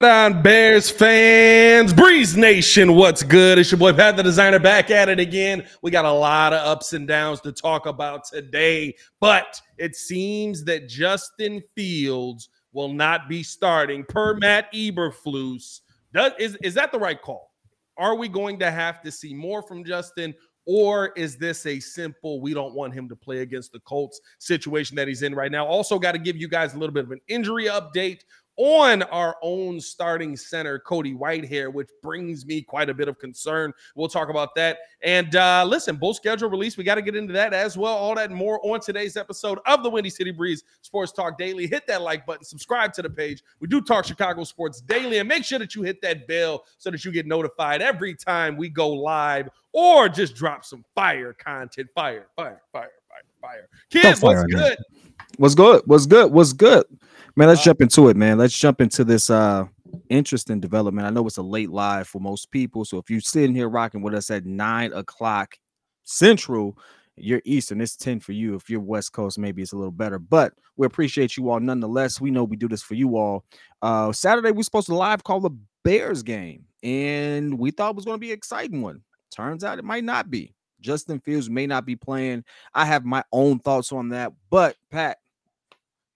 On Bears fans, Breeze Nation, what's good? It's your boy Pat the Designer back at it again. We got a lot of ups and downs to talk about today, but it seems that Justin Fields will not be starting per Matt Eberflus. Does, is, is that the right call? Are we going to have to see more from Justin? Or is this a simple, we don't want him to play against the Colts situation that he's in right now? Also, got to give you guys a little bit of an injury update on our own starting center, Cody Whitehair, which brings me quite a bit of concern. We'll talk about that. And uh, listen, Bulls schedule release, we got to get into that as well. All that and more on today's episode of the Windy City Breeze Sports Talk Daily. Hit that like button, subscribe to the page. We do talk Chicago sports daily, and make sure that you hit that bell so that you get notified every time we go live or just drop some fire content. Fire, fire, fire, fire, fire. Kid, what's good? What's good? What's good? What's good? Man, let's uh, jump into it, man. Let's jump into this uh interesting development. I know it's a late live for most people. So if you're sitting here rocking with us at nine o'clock central, you're Eastern, it's 10 for you. If you're West Coast, maybe it's a little better, but we appreciate you all nonetheless. We know we do this for you all. Uh Saturday, we're supposed to live call the Bears game, and we thought it was going to be an exciting one. Turns out it might not be. Justin Fields may not be playing. I have my own thoughts on that, but Pat,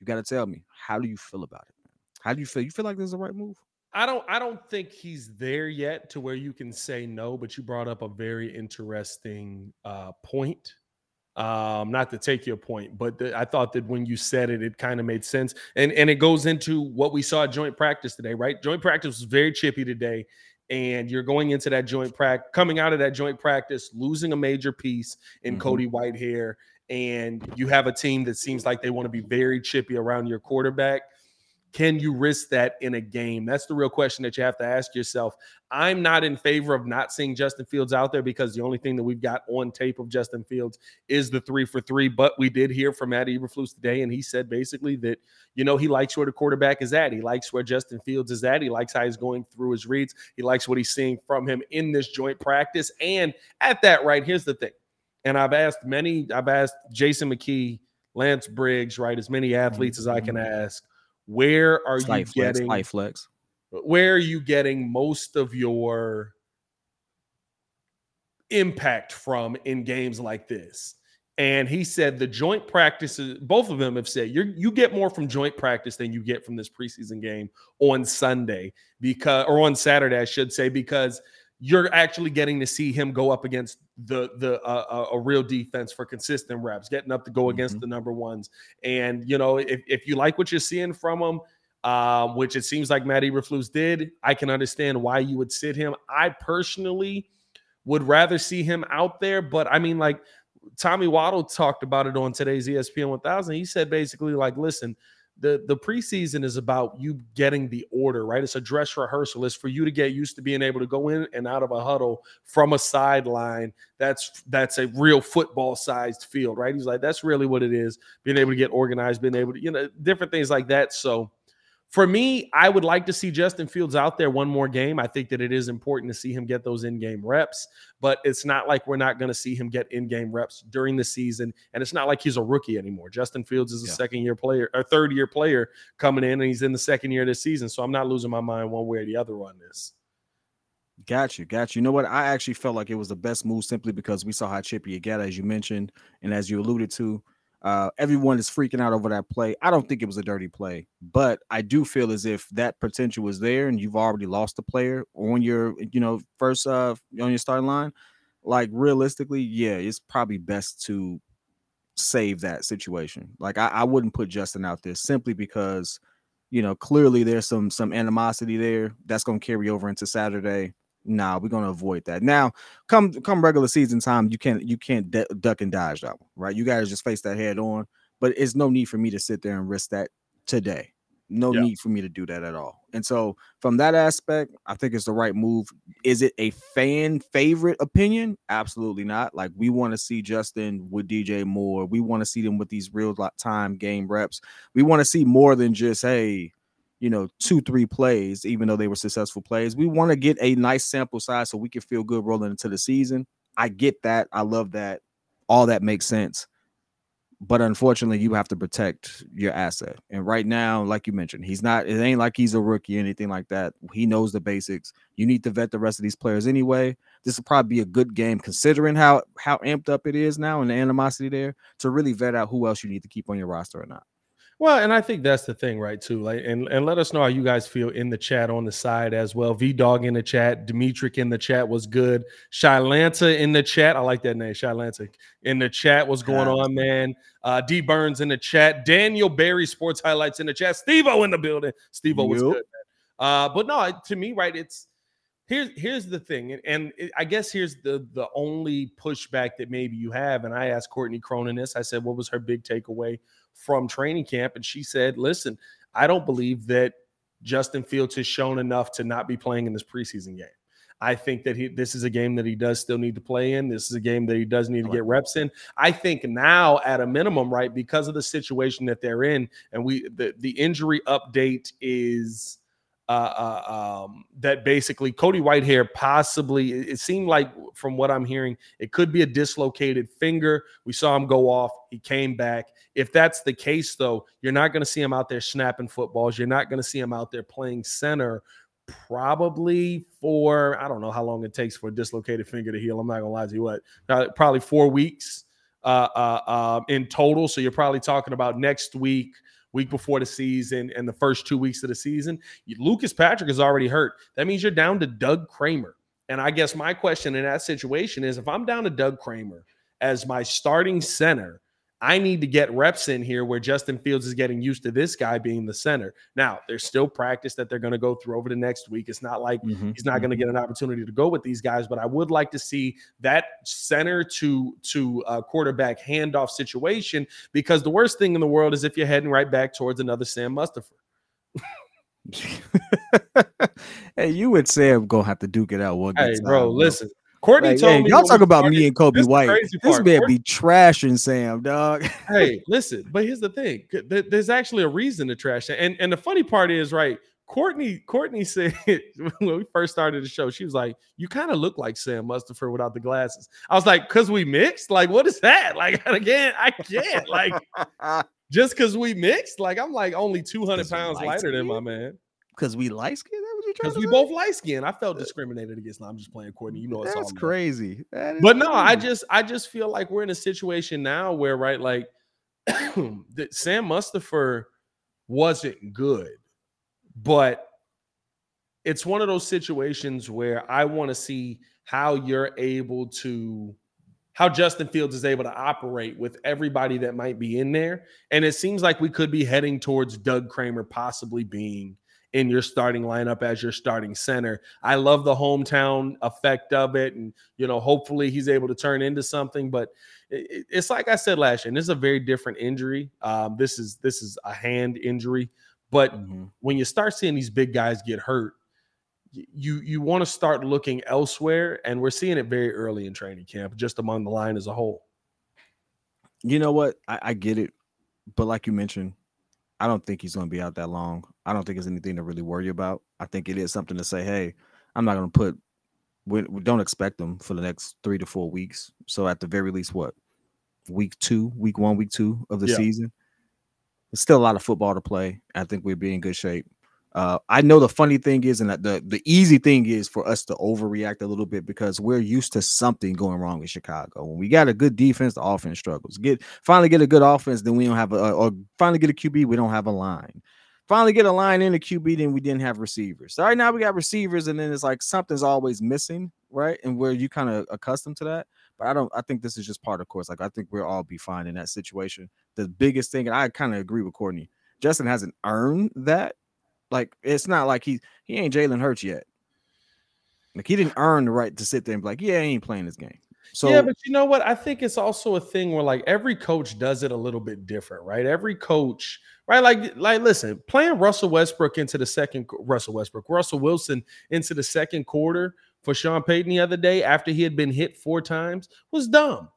you got to tell me how do you feel about it? How do you feel? You feel like this is the right move? I don't I don't think he's there yet to where you can say no, but you brought up a very interesting uh point. Um, not to take your point, but I thought that when you said it, it kind of made sense. And and it goes into what we saw at joint practice today, right? Joint practice was very chippy today. And you're going into that joint practice, coming out of that joint practice, losing a major piece in mm-hmm. Cody Whitehair, and you have a team that seems like they want to be very chippy around your quarterback. Can you risk that in a game? That's the real question that you have to ask yourself. I'm not in favor of not seeing Justin Fields out there because the only thing that we've got on tape of Justin Fields is the three for three. But we did hear from Matt Eberflus today, and he said basically that, you know, he likes where the quarterback is at. He likes where Justin Fields is at. He likes how he's going through his reads. He likes what he's seeing from him in this joint practice. And at that, right, here's the thing and I've asked many, I've asked Jason McKie, Lance Briggs, right, as many athletes as I can mm-hmm. ask, where are you getting flex, flex? Where are you getting most of your impact from in games like this? And he said the joint practices, both of them have said you you get more from joint practice than you get from this preseason game on Sunday because or on Saturday, I should say, because you're actually getting to see him go up against the the uh, uh, a real defense for consistent reps, getting up to go against mm-hmm. the number ones. And you know, if if you like what you're seeing from him, um, which it seems like Matt Eberflus did, I can understand why you would sit him. I personally would rather see him out there, but I mean, like Tommy Waddle talked about it on today's ESPN 1000. He said basically, like, listen, the the preseason is about you getting the order right? It's a dress rehearsal. It's for you to get used to being able to go in and out of a huddle from a sideline that's that's a real football sized field right? He's like that's really what it is being able to get organized being able to you know different things like that. So for me, I would like to see Justin Fields out there one more game. I think that it is important to see him get those in game reps, but it's not like we're not going to see him get in game reps during the season. And it's not like he's a rookie anymore. Justin Fields is a yeah. second year player or third year player coming in, and he's in the second year of this season. So I'm not losing my mind one way or the other on this. Got you, got you. You know what? I actually felt like it was the best move simply because we saw how chippy it got, as you mentioned, and as you alluded to. Uh, everyone is freaking out over that play. I don't think it was a dirty play, but I do feel as if that potential was there, and you've already lost a player on your, you know, first uh on your starting line. Like realistically, yeah, it's probably best to save that situation. Like I, I wouldn't put Justin out there simply because, you know, clearly there's some some animosity there that's going to carry over into Saturday nah, we're gonna avoid that. Now, come come regular season time, you can't you can't duck and dodge that one, right? You guys just face that head on. But it's no need for me to sit there and risk that today. No Yeah. need for me to do that at all. And so, from that aspect, I think it's the right move. Is it a fan favorite opinion? Absolutely not. Like we want to see Justin with DJ Moore. We want to see them with these real time game reps. We want to see more than just hey, you know, two, three plays, even though they were successful plays. We want to get a nice sample size so we can feel good rolling into the season. I get that. I love that. All that makes sense. But unfortunately, you have to protect your asset. And right now, like you mentioned, he's not, it ain't like he's a rookie, or anything like that. He knows the basics. You need to vet the rest of these players anyway. This will probably be a good game considering how how amped up it is now and the animosity there to really vet out who else you need to keep on your roster or not. Well, and I think that's the thing, right? Too like, and and let us know how you guys feel in the chat on the side as well. V Dog in the chat, Dimitrik in the chat was good. Shylanta in the chat, I like that name. Shylanta in the chat, what's going on, man? Uh, D Burns in the chat, Daniel Barry Sports Highlights in the chat, Stevo in the building. Stevo was Yup. good, man. Uh, but no, to me, right? It's here's here's the thing, and, and it- I guess here's the the only pushback that maybe you have. And I asked Courtney Cronin this. I said, what was her big takeaway from training camp? And she said, listen, I don't believe that Justin Fields has shown enough to not be playing in this preseason game. I think that he this is a game that he does still need to play in. This is a game that he does need to get reps in. I think now at a minimum, right, because of the situation that they're in, and we the, the injury update is uh, uh, um, that basically Cody Whitehair possibly it seemed like from what I'm hearing, it could be a dislocated finger. We saw him go off, he came back. If that's the case, though, you're not going to see him out there snapping footballs. You're not going to see him out there playing center probably for I don't know how long it takes for a dislocated finger to heal. I'm not gonna lie to you, what probably four weeks uh, uh, uh, in total. So you're probably talking about next week, week before the season, and the first two weeks of the season. Lucas Patrick is already hurt. That means you're down to Doug Kramer. And I guess my question in that situation is, if I'm down to Doug Kramer as my starting center. I need to get reps in here where Justin Fields is getting used to this guy being the center. Now, there's still practice that they're going to go through over the next week. It's not like Mhm, he's not going to get an opportunity to go with these guys, but I would like to see that center to to uh, quarterback handoff situation because the worst thing in the world is if you're heading right back towards another Sam Mustipher. hey, you and Sam gonna have to duke it out one Hey, time, bro, listen. Courtney Like, told hey, me y'all talk about started- me and Kobe White. This man Courtney- be trashing Sam, dog. hey, listen, but here's the thing. There's actually a reason to trash it. And and the funny part is, right, Courtney, Courtney said when we first started the show, she was like, You kind of look like Sam Mustipher without the glasses. I was like, because we mixed? Like, what is that? Like, again, I can't. Like, just because we mixed, like I'm like only 200 pounds light lighter than my man. Because we light skin. That what you Because we both light skinned. I felt discriminated against. No, I'm just playing Courtney. You know it's That's love. crazy. That is But no, I just I just feel like we're in a situation now where right like that Sam Mustipher wasn't good, but it's one of those situations where I want to see how you're able to how Justin Fields is able to operate with everybody that might be in there. And it seems like we could be heading towards Doug Kramer possibly being in your starting lineup as your starting center. I love the hometown effect of it. And, you know, hopefully he's able to turn into something. But it- it- it's like I said last year, and this is a very different injury. Um, this is this is a hand injury. But Mhm. when you start seeing these big guys get hurt, you you want to start looking elsewhere. And we're seeing it very early in training camp, just among the line as a whole. You know what? I, I get it, but like you mentioned, I don't think he's going to be out that long. I don't think it's anything to really worry about. I think it is something to say, hey, I'm not going to put. We, we don't expect them for the next three to four weeks. So at the very least, what week two, week one, week two of the Yeah. season. There's still a lot of football to play. I think we'd be in good shape. Uh, I know the funny thing is, and the the easy thing is for us to overreact a little bit because we're used to something going wrong in Chicago. When we got a good defense, the offense struggles. Get finally get a good offense, then we don't have a or finally get a QB, we don't have a line. Finally get a line in a QB, then we didn't have receivers. So right now we got receivers, and then it's like something's always missing, right? And where you kind of accustomed to that. But I don't. I think this is just part of course. Like I think we'll all be fine in that situation. The biggest thing, and I kind of agree with Courtney. Justin hasn't earned that like it's not like he he ain't Jalen Hurts yet. Like he didn't earn the right to sit there and be like, yeah, he ain't playing this game. So yeah, but you know what? I think it's also a thing where like every coach does it a little bit different, right? Every coach, right? Like, like listen, playing Russell Westbrook into the second Russell Westbrook, Russell Wilson into the second quarter for Sean Payton the other day after he had been hit four times was dumb.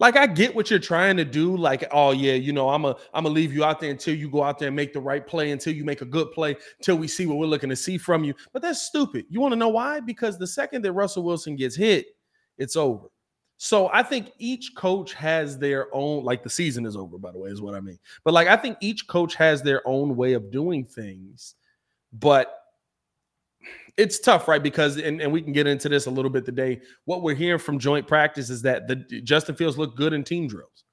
Like I get what you're trying to do. Like, oh yeah, you know, I'm a I'm gonna leave you out there until you go out there and make the right play, until you make a good play, until we see what we're looking to see from you. But that's stupid. You want to know why? Because the second that Russell Wilson gets hit, it's over. So I think each coach has their own, like the season is over, by the way, is what I mean. But like I think each coach has their own way of doing things. But it's tough, right? Because and, and we can get into this a little bit today. What we're hearing from joint practice is that the Justin Fields looked good in team drills.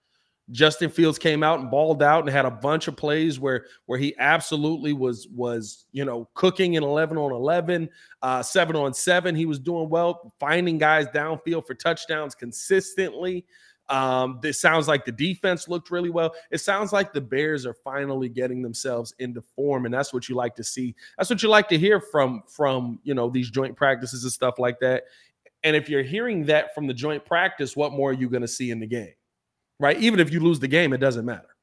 Justin Fields came out and balled out and had a bunch of plays where where he absolutely was was you know cooking in 11 on 11 uh 7 on 7 he was doing well finding guys downfield for touchdowns consistently um, this sounds like the defense looked really well. It sounds like the Bears are finally getting themselves into form, and that's what you like to see. That's what you like to hear from from you know these joint practices and stuff like that. And if you're hearing that from the joint practice, what more are you going to see in the game? Right? Even if you lose the game, it doesn't matter.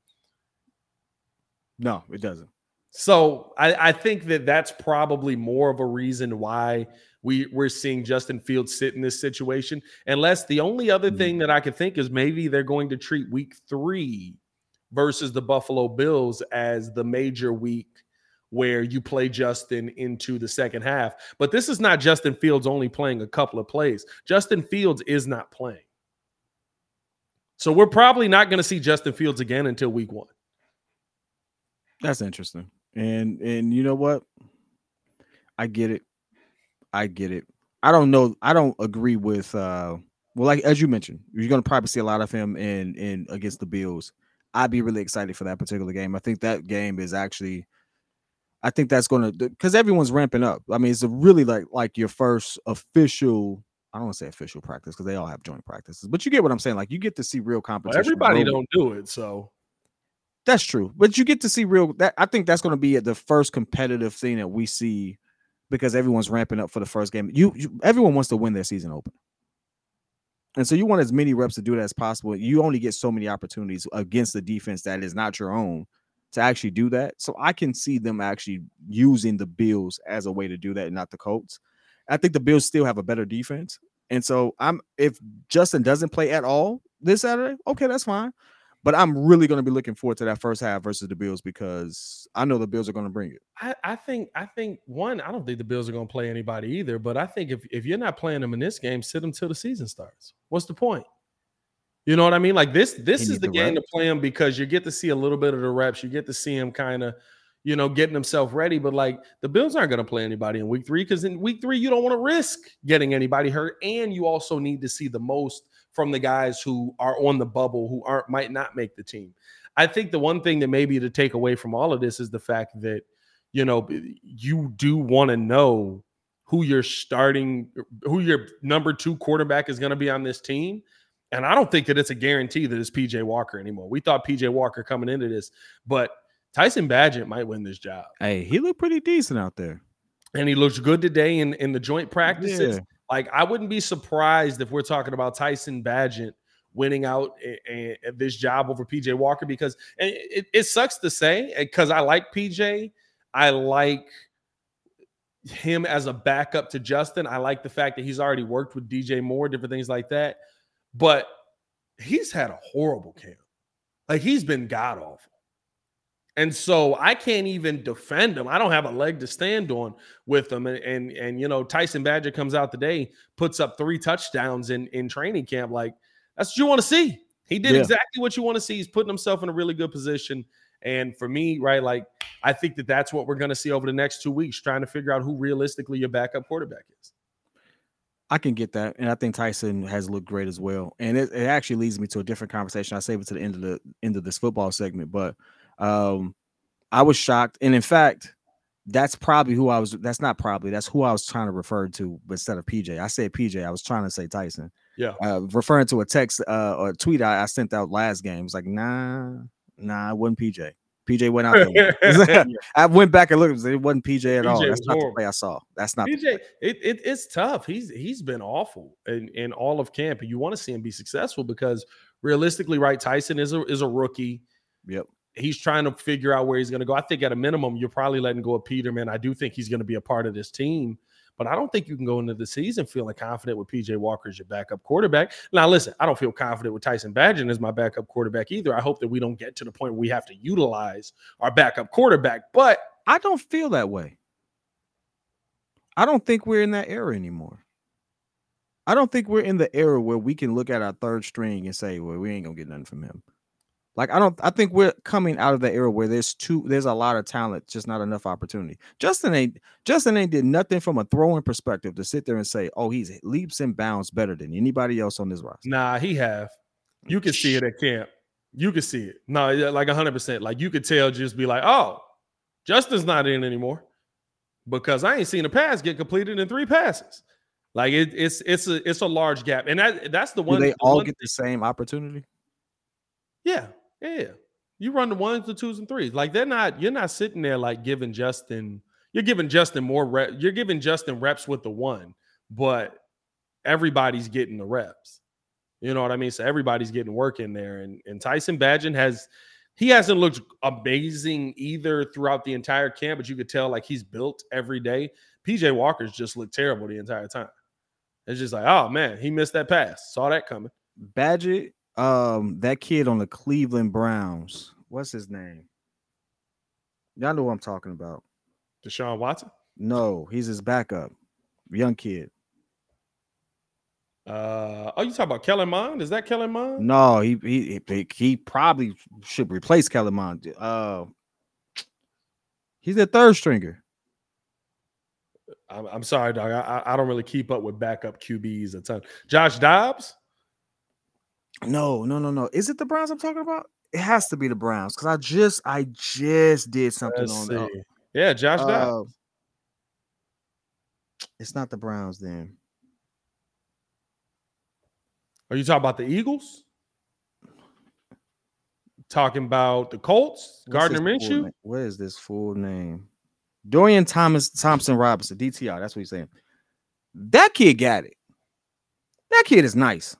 No, it doesn't. So I, I think that that's probably more of a reason why we we're seeing Justin Fields sit in this situation. Unless the only other mm-hmm. thing that I could think is maybe they're going to treat week three versus the Buffalo Bills as the major week where you play Justin into the second half. But this is not Justin Fields only playing a couple of plays. Justin Fields is not playing. So we're probably not going to see Justin Fields again until week 1. That's interesting. And and you know what? I get it. I get it. I don't know. I don't agree with uh well, like as you mentioned, you're gonna probably see a lot of him in in against the Bills. I'd be really excited for that particular game. I think that game is actually I think that's gonna because everyone's ramping up. I mean, it's a really like like your first official. I don't want to say official practice because they all have joint practices, but you get what I'm saying. Like you get to see real competition. Well, everybody don't do it, so that's true. But you get to see real. That I think that's going to be the first competitive thing that we see because everyone's ramping up for the first game. You, you everyone wants to win their season open. And so you want as many reps to do that as possible. You only get so many opportunities against the defense that is not your own to actually do that. So I can see them actually using the Bills as a way to do that, and not the Colts. I think the Bills still have a better defense. And so I'm if Justin doesn't play at all this Saturday, okay, that's fine. But I'm really going to be looking forward to that first half versus the Bills because I know the Bills are going to bring it. I, I think I think one, I don't think the Bills are going to play anybody either. But I think if, if you're not playing them in this game, sit them till the season starts. What's the point? You know what I mean? Like this, this is the, the game reps. to play them because you get to see a little bit of the reps. You get to see him kind of, you know, getting himself ready. But like the Bills aren't going to play anybody in week three because in week three, you don't want to risk getting anybody hurt. And you also need to see the most from the guys who are on the bubble who aren't might not make the team. I think the one thing that maybe to take away from all of this is the fact that you know you do want to know who your starting who your number 2 quarterback is going to be on this team. And I don't think that it's a guarantee that it's PJ Walker anymore. We thought PJ Walker coming into this, but Tyson Bagent might win this job. Hey, he looked pretty decent out there. And he looks good today in, in the joint practices. Yeah. Like I wouldn't be surprised if we're talking about Tyson Bagent winning out a, a, this job over PJ Walker because it, it sucks to say because I like PJ. I like him as a backup to Justin. I like the fact that he's already worked with DJ Moore, different things like that. But he's had a horrible camp. Like he's been god awful. And so I can't even defend him. I don't have a leg to stand on with him. And and, and you know, Tyson Bagent comes out today, puts up three touchdowns in, in training camp. Like that's what you want to see. He did yeah. exactly what you want to see. He's putting himself in a really good position. And for me, right, like I think that that's what we're going to see over the next two weeks, trying to figure out who realistically your backup quarterback is. I can get that, and I think Tyson has looked great as well. And it, it actually leads me to a different conversation. I save it to the end of the end of this football segment, but um, I was shocked, and in fact, that's probably who I was. That's not probably. That's who I was trying to refer to instead of PJ. I said PJ. I was trying to say Tyson. Yeah. Uh, referring to a text uh, or a tweet I, I sent out last game. It's like, nah, nah, it wasn't PJ. PJ went out there. I went back and looked. It wasn't PJ at PJ all. That's not horrible. the play I saw. That's not. PJ, it, it it's tough. He's he's been awful in, in all of camp, and you want to see him be successful because realistically, right? Tyson is a is a rookie. Yep. He's trying to figure out where he's going to go. I think at a minimum, you're probably letting go of Peterman. I do think he's going to be a part of this team, but I don't think you can go into the season feeling confident with PJ Walker as your backup quarterback. Now, listen, I don't feel confident with Tyson Bagent as my backup quarterback either. I hope that we don't get to the point where we have to utilize our backup quarterback, but I don't feel that way. I don't think we're in that era anymore. I don't think we're in the era where we can look at our third string and say, "Well, we ain't gonna get nothing from him." Like I don't. I think we're coming out of the era where there's two. There's a lot of talent, just not enough opportunity. Justin ain't. Justin ain't did nothing from a throwing perspective to sit there and say, "Oh, he's leaps and bounds better than anybody else on this roster." Nah, he have. You can see it at camp. You can see it. No, yeah, like hundred percent. Like you could tell, just be like, oh, Justin's not in anymore because I ain't seen a pass get completed in three passes. Like it, it's it's a it's a large gap, and that that's the Do one. they the all one- get the same opportunity? yeah, yeah. You run the ones, the twos, and threes. Like they're not. You're not sitting there like giving Justin. You're giving Justin more rep. You're giving Justin reps with the one, but everybody's getting the reps. You know what I mean? So everybody's getting work in there. And, and Tyson Bagent has he hasn't looked amazing either throughout the entire camp, but you could tell like he's built every day. PJ Walker's just looked terrible the entire time. It's just like, oh man, he missed that pass. Saw that coming. Bagent, um, that kid on the Cleveland Browns. What's his name? Y'all know what I'm talking about. Deshaun Watson. No, he's his backup, young kid. Uh oh, you talking about Kellen Mond? Is that Kellen Mond? No, he he he, he probably should replace Kellen Mond. Uh, he's the third stringer. I'm, I'm sorry, dog. I, I- I don't really keep up with backup QBs a ton. Josh Dobbs. No, no, no, no. Is it the Browns I'm talking about? It has to be the Browns because I just I just did something Let's on see. the. Yeah, Josh Dobbs. Uh, it's not the Browns then. Are you talking about the Eagles? Talking about the Colts? What's Gardner Minshew? What is this full name? Dorian Thomas Thompson Robinson, DTR. That's what he's saying. That kid got it. That kid is nice.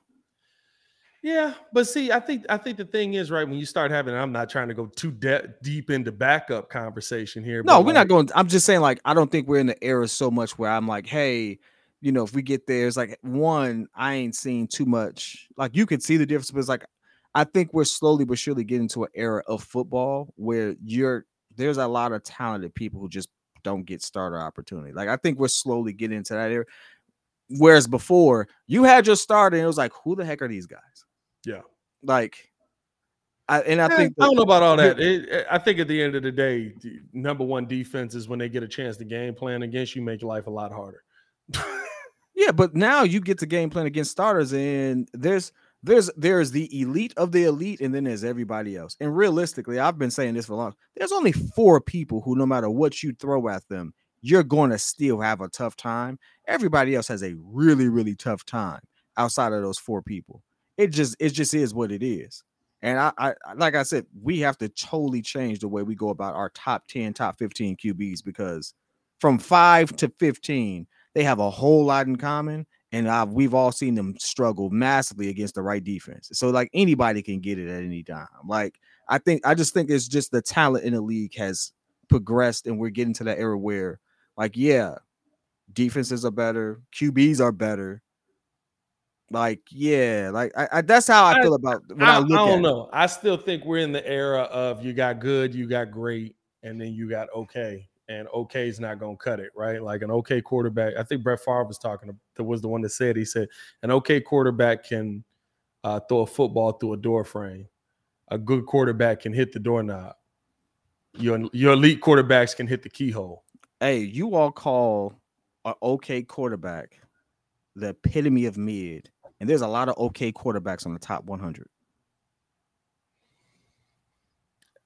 Yeah, but see, I think I think the thing is right when you start having. I'm not trying to go too de- deep into backup conversation here. No, we're like, not going. I'm just saying, like, I don't think we're in the era so much where I'm like, hey, you know, if we get there, it's like one, I ain't seen too much. Like, you could see the difference, but it's like, I think we're slowly but surely getting to an era of football where you're there's a lot of talented people who just don't get starter opportunity. Like, I think we're slowly getting into that era. Whereas before, you had your starter, and it was like, who the heck are these guys? Yeah. Like, I and I Eh, think I don't know about all that. It- I think at the end of the day, the number one defense is when they get a chance to game plan against you, make life a lot harder. Yeah, but now you get to game plan against starters, and there's there's there's the elite of the elite, and then there's everybody else. And realistically, I've been saying this for long. There's only four people who, no matter what you throw at them, you're going to still have a tough time. Everybody else has a really really tough time outside of those four people. It just it just is what it is. And I, I like I said, we have to totally change the way we go about our top 10, top 15 QBs because from five to 15, they have a whole lot in common. And i we've all seen them struggle massively against the right defense. So, like anybody can get it at any time. Like, I think, I just think it's just the talent in the league has progressed, and we're getting to that era where, like, yeah, defenses are better, QBs are better. Like, yeah, like I, I that's how I, I- feel about when I, I, I look don't at it. know. I still think we're in the era of you got good, you got great, and then you got okay. And okay is not to cut it, right? Like an okay quarterback. I think Brett Favre was talking. That was the one that said he said an okay quarterback can uh, throw a football through a door frame. A good quarterback can hit the doorknob. your your elite quarterbacks can hit the keyhole. Hey, you all call an okay quarterback the epitome of mid, and there's a lot of okay quarterbacks on the top 100.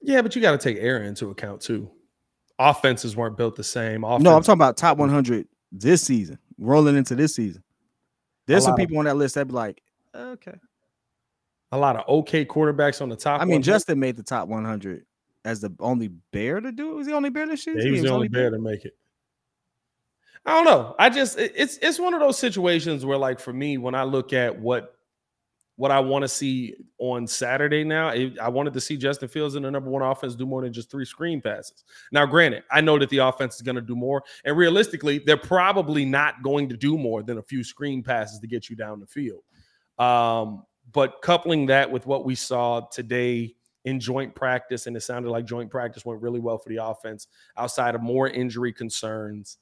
Yeah, but you got to take error into account too. Offenses weren't built the same. No, I'm talking about top 100 this season, rolling into this season. There's some lot of- people on that list that be like, okay. a lot of okay quarterbacks on the top. I mean, 100. Justin made the top 100 as the only bear to do it. Was he the only bear this year? Yeah, he was the only bear to make it. I don't know. I just it's it's one of those situations where, like, for me, when I look at what what I want to see on Saturday now, it, I wanted to see Justin Fields in the number one offense do more than just three screen passes. Now, granted, I know that the offense is going to do more, and realistically, they're probably not going to do more than a few screen passes to get you down the field. Um, but coupling that with what we saw today in joint practice, and it sounded like joint practice went really well for the offense outside of more injury concerns.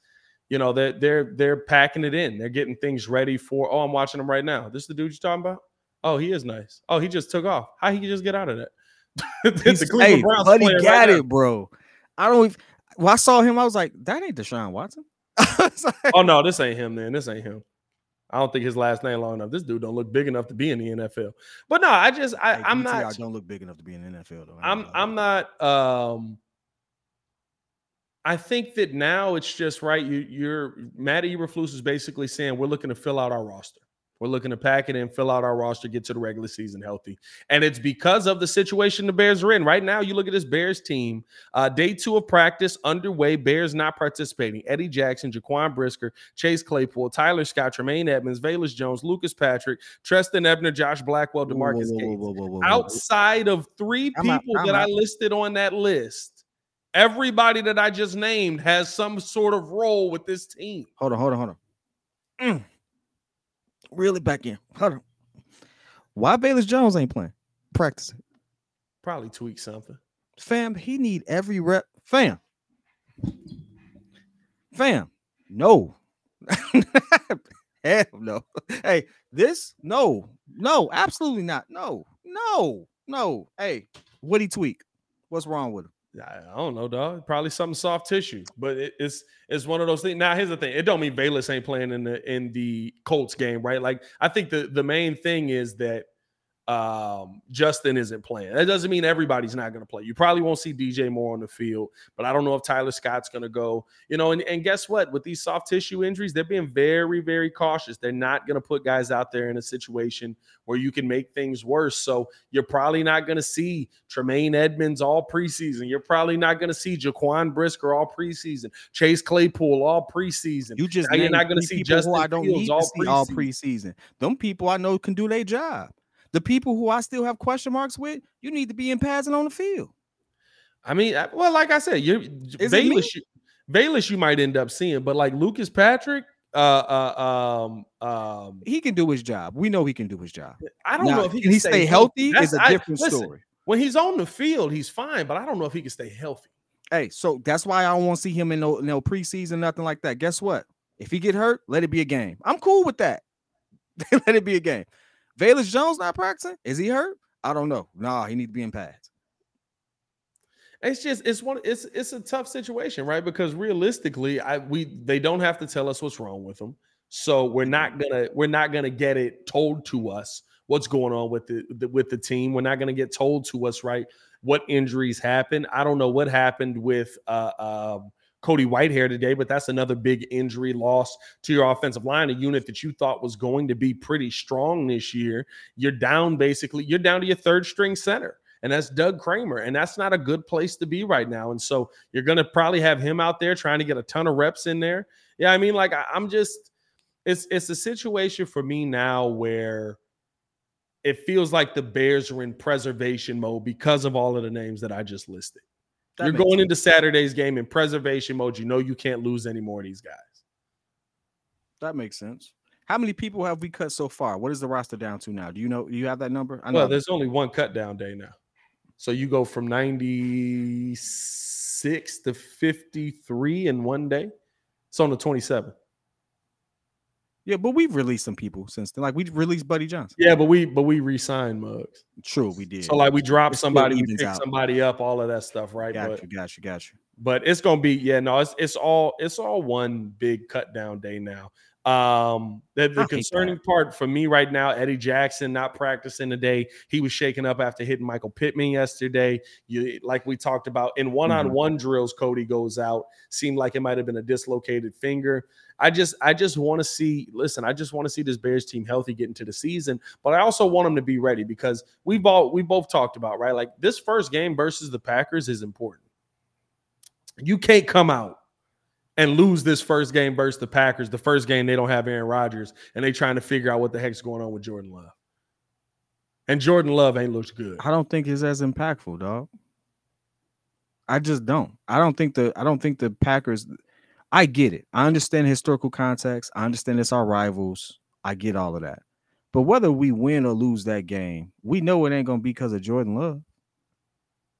You know, they're they're they're packing it in. They're getting things ready for. Oh, I'm watching them right now. This is the dude you're talking about? Oh, he is nice. Oh, he just took off. How he just get out of that? The Cleveland hey, Browns buddy got right now. it, bro. I don't. Even, when I saw him, I was like, that ain't Deshaun Watson. Like, Oh no, this ain't him. Then this ain't him. I don't think his last name long enough. This dude don't look big enough to be in the NFL. But no, I just I, hey, DTR not. don't look big enough to be in the NFL though. I I'm. I'm not um I think that now it's just right. You you're Matt Eberflus is basically saying we're looking to fill out our roster. We're looking to pack it in, fill out our roster, get to the regular season healthy. And it's because of the situation the Bears are in. Right now, you look at this Bears team, uh, day two of practice underway. Bears not participating. Eddie Jackson, Jaquan Brisker, Chase Claypool, Tyler Scott, Tremaine Edmunds, Velus Jones, Lucas Patrick, Trestan Ebner, Josh Blackwell, Demarcus whoa, whoa, whoa, outside of three I'm out, people I'm that I listed on that list, everybody that I just named has some sort of role with this team. Hold on, hold on, hold on. Mm. Really back in. Hold on. Why Bayless Jones ain't playing? Practicing. Probably tweak something. Fam, he need every rep. Fam. Fam. No. Hell no. Hey, this? No. No, absolutely not. No. No. No. Hey, what he tweak? What's wrong with him? I don't know, dog. Probably something soft tissue, but it, it's it's one of those things. Now, here's the thing: it don't mean Bayless ain't playing in the in the Colts game, right? Like, I think the the main thing is that um Justin isn't playing. That doesn't mean everybody's not going to play. You probably won't see DJ Moore on the field, but I don't know if Tyler Scott's going to go. You know, and, and guess what? With these soft tissue injuries, they're being very, very cautious. They're not going to put guys out there in a situation where you can make things worse. So you're probably not going to see Tremaine Edmunds all preseason. You're probably not going to see Jaquan Brisker all preseason, Chase Claypool all preseason. You just Now you're not gonna see people Justin who I don't Fields need to all see all preseason. preseason. Them people I know can do their job. The people who I still have question marks with, you need to be in pads and on the field. I mean, I- well, like I said, you Is? Bayless, you, Bayless, you might end up seeing, but like Lucas Patrick, uh, uh, um, um, He can do his job. We know he can do his job. I don't Now, know if he can he stay healthy That's- is a I- different listen, story. When he's on the field, he's fine, but I don't know if he can stay healthy. Hey, so that's why I don't want to see him in no, no preseason, nothing like that. Guess what? If he get hurt, let it be a game. I'm cool with that. let it be a game. Velus Jones not practicing? Is he hurt? I don't know. Nah, he need to be in pads. It's just it's one it's it's a tough situation, right? Because realistically, I we they don't have to tell us what's wrong with them. So we're not gonna we're not gonna get it told to us what's going on with the, the with the team. We're not gonna get told to us, right? What injuries happen. I don't know what happened with uh um Cody Whitehair today, but that's another big injury loss to your offensive line, a unit that you thought was going to be pretty strong this year. You're down basically, you're down to your third string center and that's Doug Kramer. And that's not a good place to be right now. And so you're going to probably have him out there trying to get a ton of reps in there. Yeah, I mean, like I, I'm just, it's it's a situation for me now where it feels like the Bears are in preservation mode because of all of the names that I just listed. That you're going sense. into Saturday's game in preservation mode. You know you can't lose any more of these guys. That makes sense. How many people have we cut so far? What is the roster down to now? Do you know? Do you have that number? I know. Well, there's only one cut down day now. So you go from 96 to 53 in one day. It's on the 27th. Yeah, but we've released some people since then. Like we released Buddy Johnson. Yeah, but we but we re-signed Mugs. True, we did. So like we dropped somebody, we picked out. somebody up, all of that stuff, right? got but you, got you, got you. but it's gonna be yeah, no, it's it's all it's all one big cut down day now. Um, the, the concerning part for me right now, Eddie Jackson not practicing today. He was shaken up after hitting Michael Pittman yesterday. You like we talked about in one on one drills, Cody goes out. Seemed like it might have been a dislocated finger. I just I just want to see. Listen, I just want to see this Bears team healthy get into the season, but I also want them to be ready because we've all we both talked about right. Like this first game versus the Packers is important. You can't come out and lose this first game versus the Packers. The first game they don't have Aaron Rodgers and they trying to figure out what the heck's going on with Jordan Love. And Jordan Love ain't looked good. I don't think it's as impactful, dog. I just don't. I don't think the I don't think the Packers I get it. I understand historical context. I understand it's our rivals. I get all of that. But whether we win or lose that game, we know it ain't gonna be because of Jordan Love.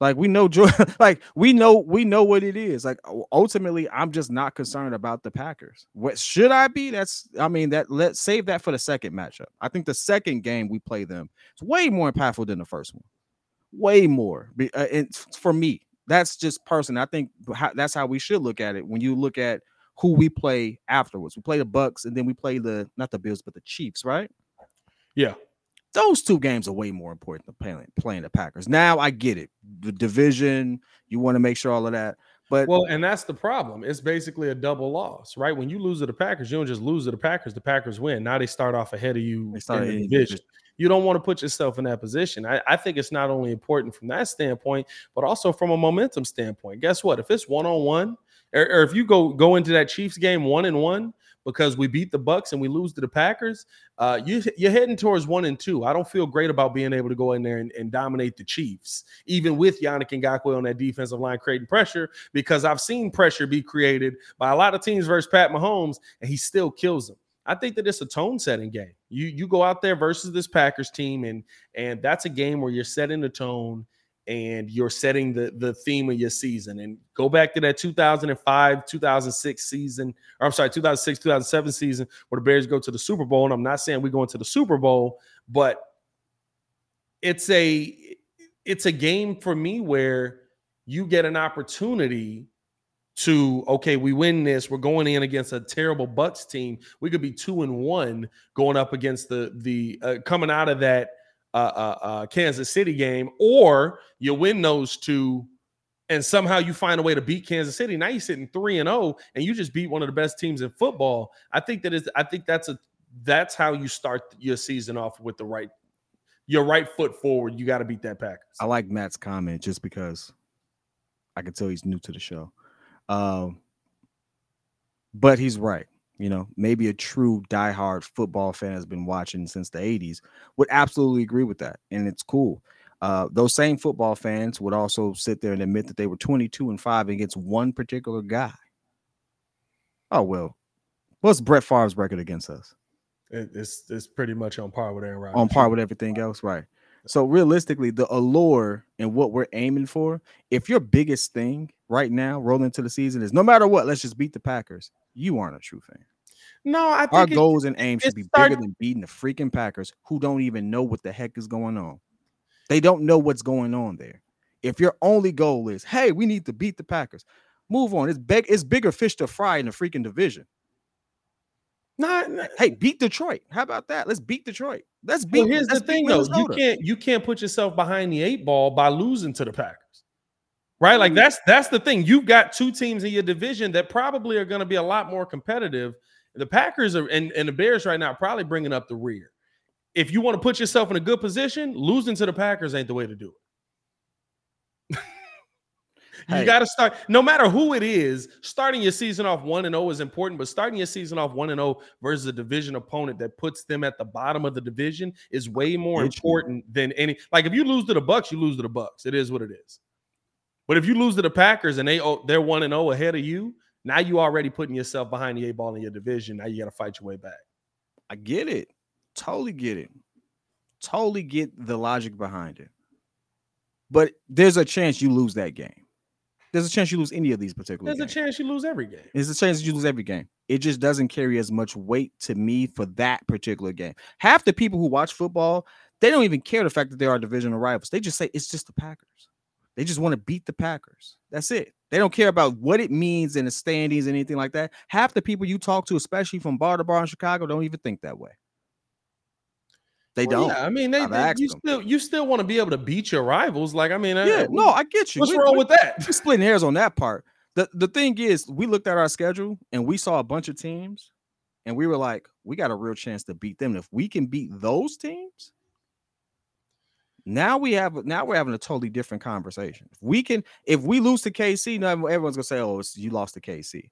Like we know Jordan, like we know we know what it is. Like ultimately, I'm just not concerned about the Packers. What should I be? That's I mean that let's save that for the second matchup. I think the second game we play them it's way more impactful than the first one. Way more. Uh, it's for me. That's just person. I think that's how we should look at it. When you look at who we play afterwards, we play the Bucks and then we play the not the Bills but the Chiefs, right? Yeah. Those two games are way more important than playing playing the Packers. Now I get it. The division, you want to make sure all of that. But Well, and that's the problem. It's basically a double loss, right? When you lose to the Packers, you don't just lose to the Packers. The Packers win. Now they start off ahead of you in the division. division. You don't want to put yourself in that position. I, I think it's not only important from that standpoint, but also from a momentum standpoint. Guess what? If it's one on one, or or if you go go into that Chiefs game one and one because we beat the Bucks and we lose to the Packers, uh, you you're heading towards one and two. I don't feel great about being able to go in there and, and dominate the Chiefs, even with Yannick Ngakoue on that defensive line creating pressure, because I've seen pressure be created by a lot of teams versus Pat Mahomes, and he still kills them. I think that it's a tone setting game. You you go out there versus this Packers team, and and that's a game where you're setting the tone and you're setting the the theme of your season. And go back to that 2005 2006 season, or I'm sorry, 2006 2007 season where the Bears go to the Super Bowl. And I'm not saying we're going to the Super Bowl, but it's a it's a game for me where you get an opportunity to okay we win this we're going in against a terrible bucks team we could be two and one going up against the the uh, coming out of that uh, uh, kansas city game or you win those two and somehow you find a way to beat kansas city now you're sitting three and oh and you just beat one of the best teams in football i think that is i think that's a that's how you start your season off with the right your right foot forward you got to beat that packers I like Matt's comment just because I can tell he's new to the show. Um, but he's right. You know, maybe a true diehard football fan has been watching since the 80s would absolutely agree with that. And it's cool. Uh, those same football fans would also sit there and admit that they were 22 and 5 against one particular guy. Oh, well, what's Brett Favre's record against us? It's it's pretty much on par with Aaron Rodgers. on par with everything else, right? So realistically, the allure and what we're aiming for, if your biggest thing right now rolling into the season is no matter what, let's just beat the Packers, you aren't a true fan. No, I think Our it- goals and aims should be start- bigger than beating the freaking Packers who don't even know what the heck is going on. They don't know what's going on there. If your only goal is, hey, we need to beat the Packers, move on. It's big, it's bigger fish to fry in the freaking division. Not, not- Hey, beat Detroit. How about that? Let's beat Detroit. Let's beat. well, here's the let's beat thing though. You can't you can't put yourself behind the eight ball by losing to the Packers. Right? Like that's that's the thing. You've got two teams in your division that probably are going to be a lot more competitive. The Packers are and, and the Bears right now probably bringing up the rear. If you want to put yourself in a good position, losing to the Packers ain't the way to do it. You Hey. got to start, no matter who it is, starting your season off 1 and 0 is important, but starting your season off 1 and 0 versus a division opponent that puts them at the bottom of the division is way more important than any. Like if you lose to the Bucks, you lose to the Bucks. It is what it is. But if you lose to the Packers and they oh, they're 1 and 0 ahead of you, now you already putting yourself behind the eight ball in your division. Now you got to fight your way back. I get it. Totally get it. Totally get the logic behind it. But there's a chance you lose that game. There's a chance you lose any of these particular. There's games. a chance you lose every game. There's a chance you lose every game. It just doesn't carry as much weight to me for that particular game. Half the people who watch football, they don't even care the fact that they are divisional rivals. They just say it's just the Packers. They just want to beat the Packers. That's it. They don't care about what it means in the standings, and anything like that. Half the people you talk to, especially from bar to bar in Chicago, don't even think that way. They Well, don't. Yeah, I mean, they, they- you them. still you still want to be able to beat your rivals. Like, I mean, Yeah, uh, no, I get you. what's We- wrong we- with that? we're splitting hairs on that part. The the thing is, we looked at our schedule and we saw a bunch of teams, and we were like, we got a real chance to beat them. If we can beat those teams, now we have now we're having a totally different conversation. If we can, if we lose to KC, now everyone's gonna say, "Oh, it's, you lost to KC."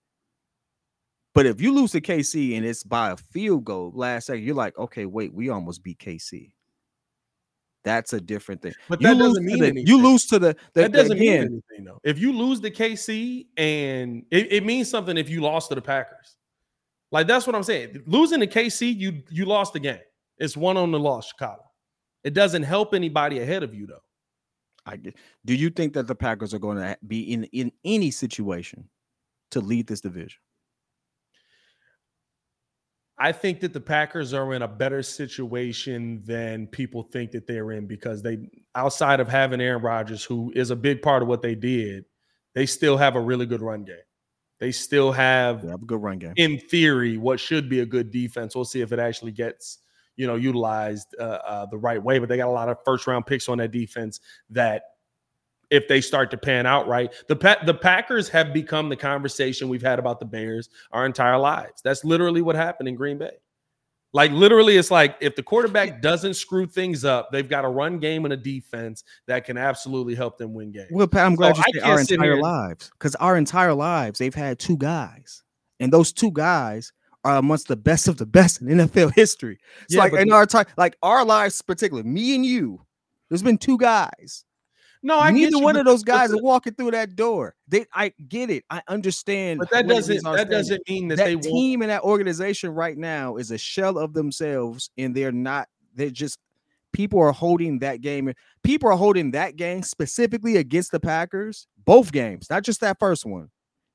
But if you lose to KC and it's by a field goal last second, you're like, okay, wait, we almost beat KC. That's a different thing. But You that doesn't mean the- anything. You lose to the, the that doesn't again, mean anything though. If you lose the KC and it, it means something if you lost to the Packers. Like that's what I'm saying. Losing to KC, you you lost the game. It's one on the loss, Chicago. It doesn't help anybody ahead of you though. I. Do you think that the Packers are going to be in in any situation to lead this division? I think that the Packers are in a better situation than people think that they're in because they, outside of having Aaron Rodgers, who is a big part of what they did, they still have a really good run game. They still have, They have a good run game. in theory, what should be a good defense. We'll see if it actually gets, you know, utilized uh, uh, the right way. But they got a lot of first round picks on that defense that if they start to pan out right. The pa- the Packers have become the conversation we've had about the Bears our entire lives. That's literally what happened in Green Bay. Like literally, it's like if the quarterback doesn't screw things up, they've got a run game and a defense that can absolutely help them win games. Well, Pat, I'm glad So you said our entire lives because our entire lives they've had two guys, and those two guys are amongst the best of the best in NFL history. It's Yeah, like in our time, like our lives, particularly me and you. There's been two guys. no, I get Neither you, one but- of those guys are walking through that door. They, I get it. I understand. But that doesn't that doesn't mean that, that they won't. team and that organization right now is a shell of themselves and they're not they're just people are holding that game people are holding that game specifically against the packers both games not just that first one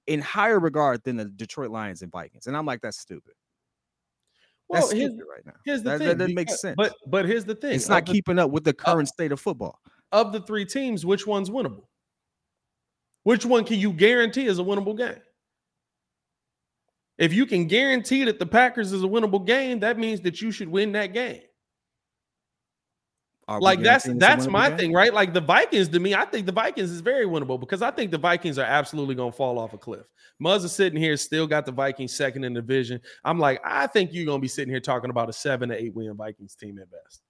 in higher regard than the detroit lions and vikings and i'm like that's stupid Well, that's here's, stupid right now here's the That- thing. that doesn't make sense. But but here's the thing. it's not the- keeping up with the uh, current state of football of the three teams, which one's winnable? Which one can you guarantee is a winnable game? If you can guarantee that the Packers is a winnable game, that means that you should win that game. Are Like that's guaranteeing it's a that's my thing, right? Like the Vikings to me, I think the Vikings is very winnable because I think the Vikings are absolutely going to fall off a cliff. Muzz is sitting here, still got the Vikings second in the division. I'm like, I think you're going to be sitting here talking about a seven to eight win Vikings team at best.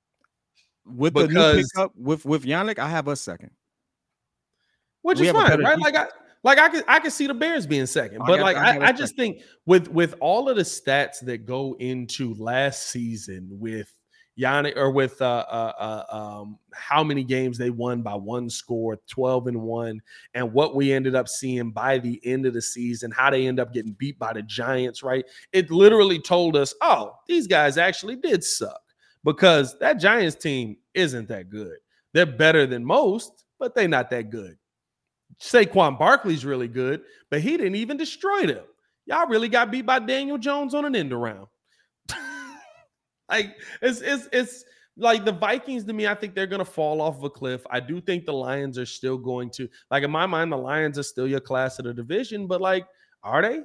with the new because- pickup with with Yannick, I have us second. which We is fine, right? Like I like I could I could see the Bears being second, I but got- like I I, I just think with with all of the stats that go into last season with Yannick or with uh, uh, uh um how many games they won by one score, twelve and one, and what we ended up seeing by the end of the season, how they end up getting beat by the Giants, right? It literally told us, oh, these guys actually did suck because that Giants team isn't that good. They're better than most, but they're not that good. Saquon Barkley's really good, but he didn't even destroy them. Y'all really got beat by Daniel Jones on an end around. like it's it's it's like the Vikings to me, I think they're gonna fall off of a cliff. I do think the Lions are still going to like in my mind, the Lions are still your class of the division, but like, are they?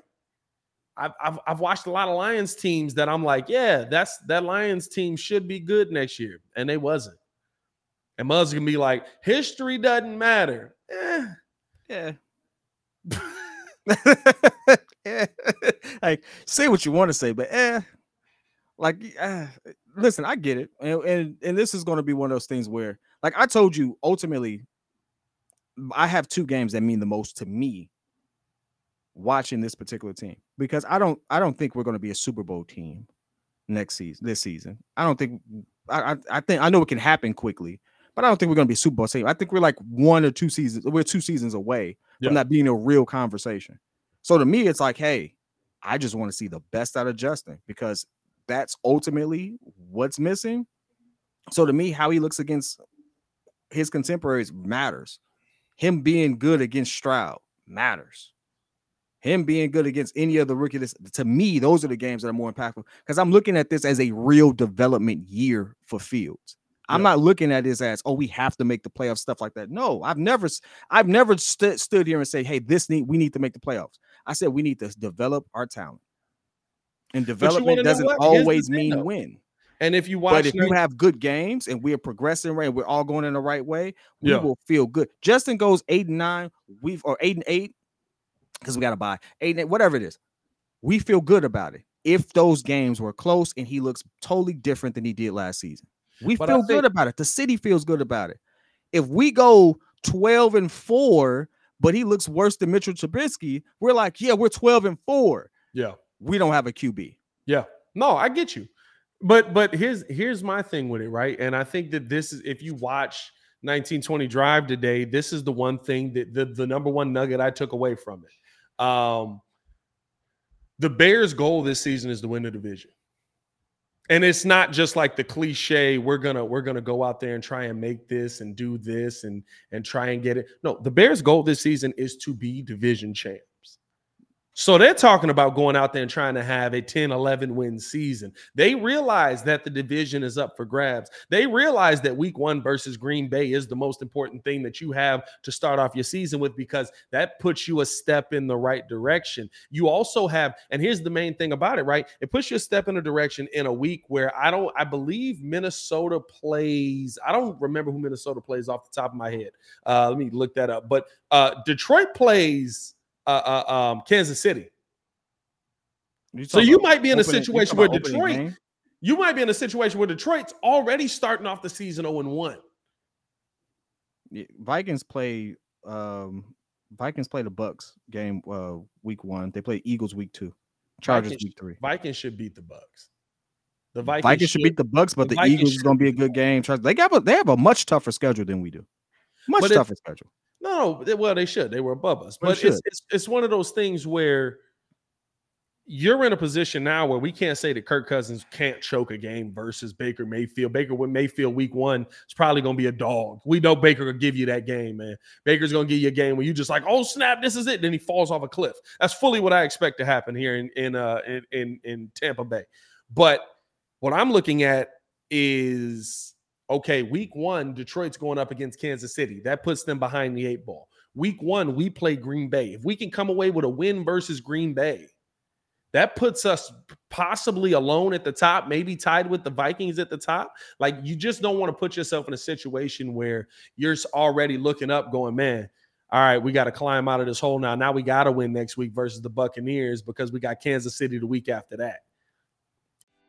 I've, I've I've watched a lot of Lions teams that I'm like, yeah, that's that Lions team should be good next year, and they wasn't. And Muzz can be like, history doesn't matter. Eh, Yeah. yeah. like say what you want to say, but eh, like uh, listen, I get it, and, and and this is going to be one of those things where, like I told you, ultimately, I have two games that mean the most to me. Watching this particular team because I don't I don't think we're going to be a Super Bowl team next season this season. I don't think I I, I think I know it can happen quickly, but I don't think we're going to be a Super Bowl team. I think we're like one or two seasons. We're two seasons away Yeah. from that being a real conversation. So to me, it's like, hey, I just want to see the best out of Justin because that's ultimately what's missing. So to me, how he looks against his contemporaries matters. Him being good against Stroud matters. Him being good against any other rookie, this, to me, those are the games that are more impactful because I'm looking at this as a real development year for Fields. I'm Yeah. not looking at this as oh we have to make the playoffs stuff like that. No, I've never I've never st- stood here and say hey this need we need to make the playoffs. I said we need to develop our talent, and development doesn't what? Here's the always thing, mean though. win. And if you watch, But if you have good games and we are progressing right, and we're all going in the right way, we Yeah. will feel good. Justin goes eight and nine, we've or eight and eight because we got to buy eight and eight, whatever it is. We feel good about it. If those games were close and he looks totally different than he did last season, we But feel think- good about it. The city feels good about it. If we go 12 and four, but he looks worse than Mitchell Trubisky, we're like, yeah, we're 12 and four. yeah, We don't have a QB. Yeah. No, I get you. But but here's here's my thing with it, right? And I think that this is if you watch 1920 Drive today, this is the one thing that the, the number one nugget I took away from it. Um the Bears' goal this season is to win the division. And it's not just like the cliche, we're gonna we're gonna go out there and try and make this and do this and and try and get it. No, the Bears' goal this season is to be division champs. So they're talking about going out there and trying to have a 10, 11 win season. They realize that the division is up for grabs. They realize that week one versus Green Bay is the most important thing that you have to start off your season with because that puts you a step in the right direction. You also have, and here's the main thing about it, right? It puts you a step in a direction in a week where I don't, I believe Minnesota plays, I don't remember who Minnesota plays off the top of my head. Uh, let me look that up. But uh, Detroit plays uh, uh, um, Kansas City. You So you might be in a opening- you situation where Detroit, game? you might be in a situation where Detroit's already starting off the season 0 1. Vikings play um Vikings play the Bucs game uh week one. They play Eagles week two. Chargers Vikings- week three. Vikings should beat the Bucs. The Vikings, Vikings, should beat the Bucs, but the the, Eagles is gonna be a good game. They got a, they have a much tougher schedule than we do. Much But it- tougher schedule. No, no, they- well, they should. They were above us. They But it's, it's it's one of those things where you're in a position now where we can't say that Kirk Cousins can't choke a game versus Baker Mayfield. Baker with Mayfield week one is probably going to be a dog. We know Baker will give you that game, man. Baker's going to give you a game where you just like, oh snap, this is it. Then he falls off a cliff. That's fully what I expect to happen here in in uh in in, in Tampa Bay. But what I'm looking at is okay, week one, Detroit's going up against Kansas City. That puts them behind the eight ball. Week one, we play Green Bay. If we can come away with a win versus Green Bay, that puts us possibly alone at the top, maybe tied with the Vikings at the top. Like you just don't want to put yourself in a situation where you're already looking up, going, man. All right, we got to climb out of this hole now. Now we got to win next week versus the Buccaneers because we got Kansas City the week after that.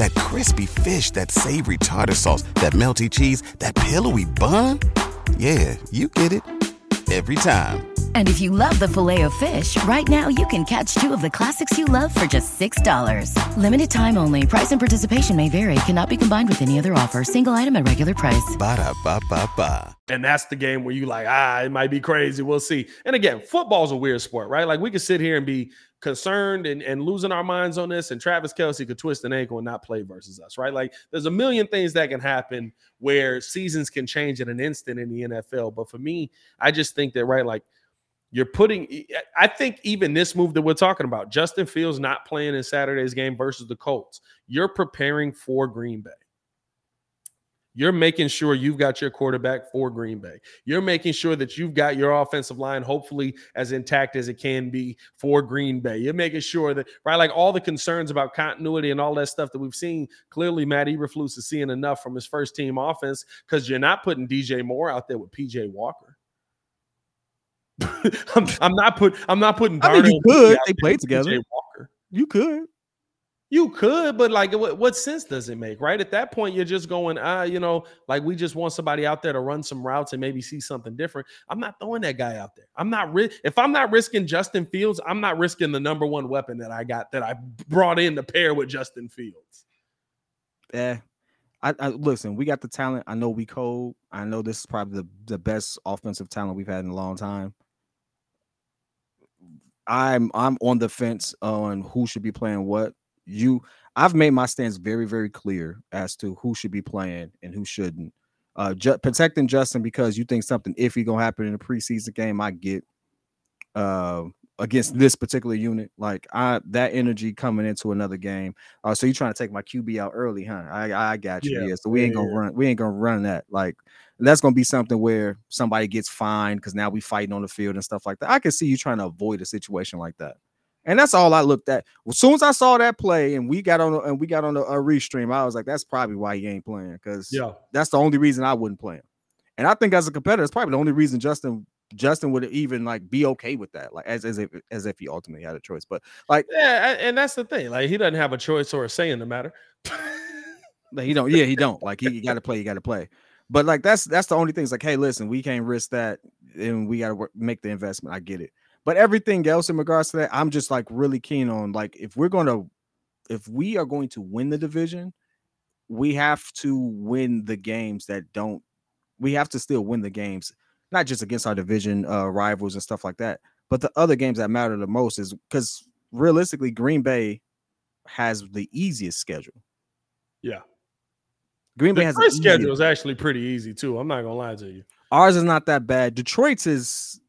That crispy fish, that savory tartar sauce, that melty cheese, that pillowy bun. Yeah, you get it. Every time. And if you love the filet of fish, right now you can catch two of the classics you love for just $6. Limited time only. Price and participation may vary. Cannot be combined with any other offer. Single item at regular price. Ba-da-ba-ba-ba. And that's the game where you like, ah, it might be crazy. We'll see. And again, football's a weird sport, right? Like we could sit here and be concerned and, and losing our minds on this, and Travis Kelce could twist an ankle and not play versus us, right? Like there's a million things that can happen where seasons can change in an instant in the NFL. But for me, I just think that, right, like you're putting, I think even this move that we're talking about, Justin Fields not playing in Saturday's game versus the Colts, you're preparing for Green Bay. You're making sure you've got your quarterback for Green Bay. You're making sure that you've got your offensive line, hopefully as intact as it can be for Green Bay. You're making sure that, right, like all the concerns about continuity and all that stuff that we've seen. Clearly, Matt Eberflus is seeing enough from his first team offense because you're not putting DJ Moore out there with PJ Walker. I'm, I'm not put. I'm not putting. I mean, you could. They played together. Walker. You could. You could, but like, what, what sense does it make, right? At that point, you're just going, ah, you know, like we just want somebody out there to run some routes and maybe see something different. I'm not throwing that guy out there. I'm not ri- if I'm not risking Justin Fields, I'm not risking the number one weapon that I got that I brought in to pair with Justin Fields. Yeah, I, I listen. We got the talent. I know we cold. I know this is probably the, the best offensive talent we've had in a long time. I'm I'm on the fence on who should be playing what. You, I've made my stance very very clear as to who should be playing and who shouldn't. Uh, ju- protecting Justin because you think something iffy gonna happen in a preseason game. I get. Uh, against this particular unit. Like I that energy coming into another game. Uh, so you trying to take my QB out early, huh? I I got you. Yeah. Yeah. So we ain't gonna Yeah. run. We ain't gonna run that. Like that's gonna be something where somebody gets fined because now we fighting on the field and stuff like that. I can see you trying to avoid a situation like that. And that's all I looked at. As soon as I saw that play and we got on and we got on a, a uh, restream, I was like, that's probably why he ain't playing because Yeah. that's the only reason I wouldn't play him. And I think as a competitor, it's probably the only reason Justin Justin would even like be okay with that, like as as if as if he ultimately had a choice. But like Yeah, and that's the thing. Like he doesn't have a choice or a say in the matter. But he don't. Yeah, he don't. Like he, got to play. He got to play. But like that's that's the only thing. It's like, hey, listen, we can't risk that, and we got to make the investment. I get it. But everything else in regards to that, I'm just like really keen on like if we're gonna, if we are going to win the division, we have to win the games that don't. We have to still win the games, not just against our division uh, rivals and stuff like that, but the other games that matter the most is because realistically, Green Bay has the easiest schedule. Yeah. Green Bay The has the first schedule is actually pretty easy too. I'm not gonna lie to you. Ours is not that bad. Detroit's is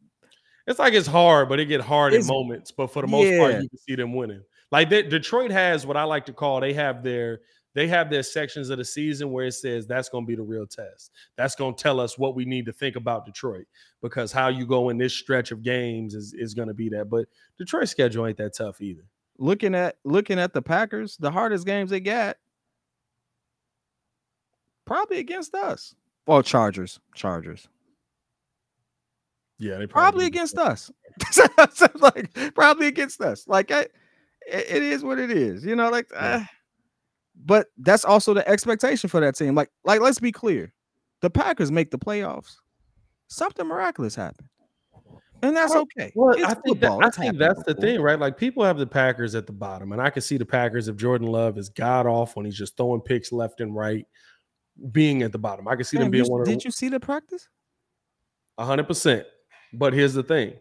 It's like it's hard, but it get hard in It's- moments. But for the most part, you can see them winning. Like they, Detroit has what I like to call they have their they have their sections of the season where it says that's going to be the real test. That's going to tell us what we need to think about Detroit because how you go in this stretch of games is is going to be that. But Detroit's schedule ain't that tough either. looking at looking at the Packers, the hardest games they got probably against us. Well, Chargers, Chargers. Yeah, they Probably do. against us. like probably against us. Like I, it- is what it is. You know, like Yeah. uh, but that's also the expectation for that team. Like, like let's be clear. The Packers make the playoffs. Something miraculous happened. And that's okay. Well, It's I think that. I think that's the thing, right? Like people have the Packers at the bottom, and I can see the Packers if Jordan Love is god off when he's just throwing picks left and right, being at the bottom. I can see them being you- one did the you see the practice? hundred percent. But here's the thing: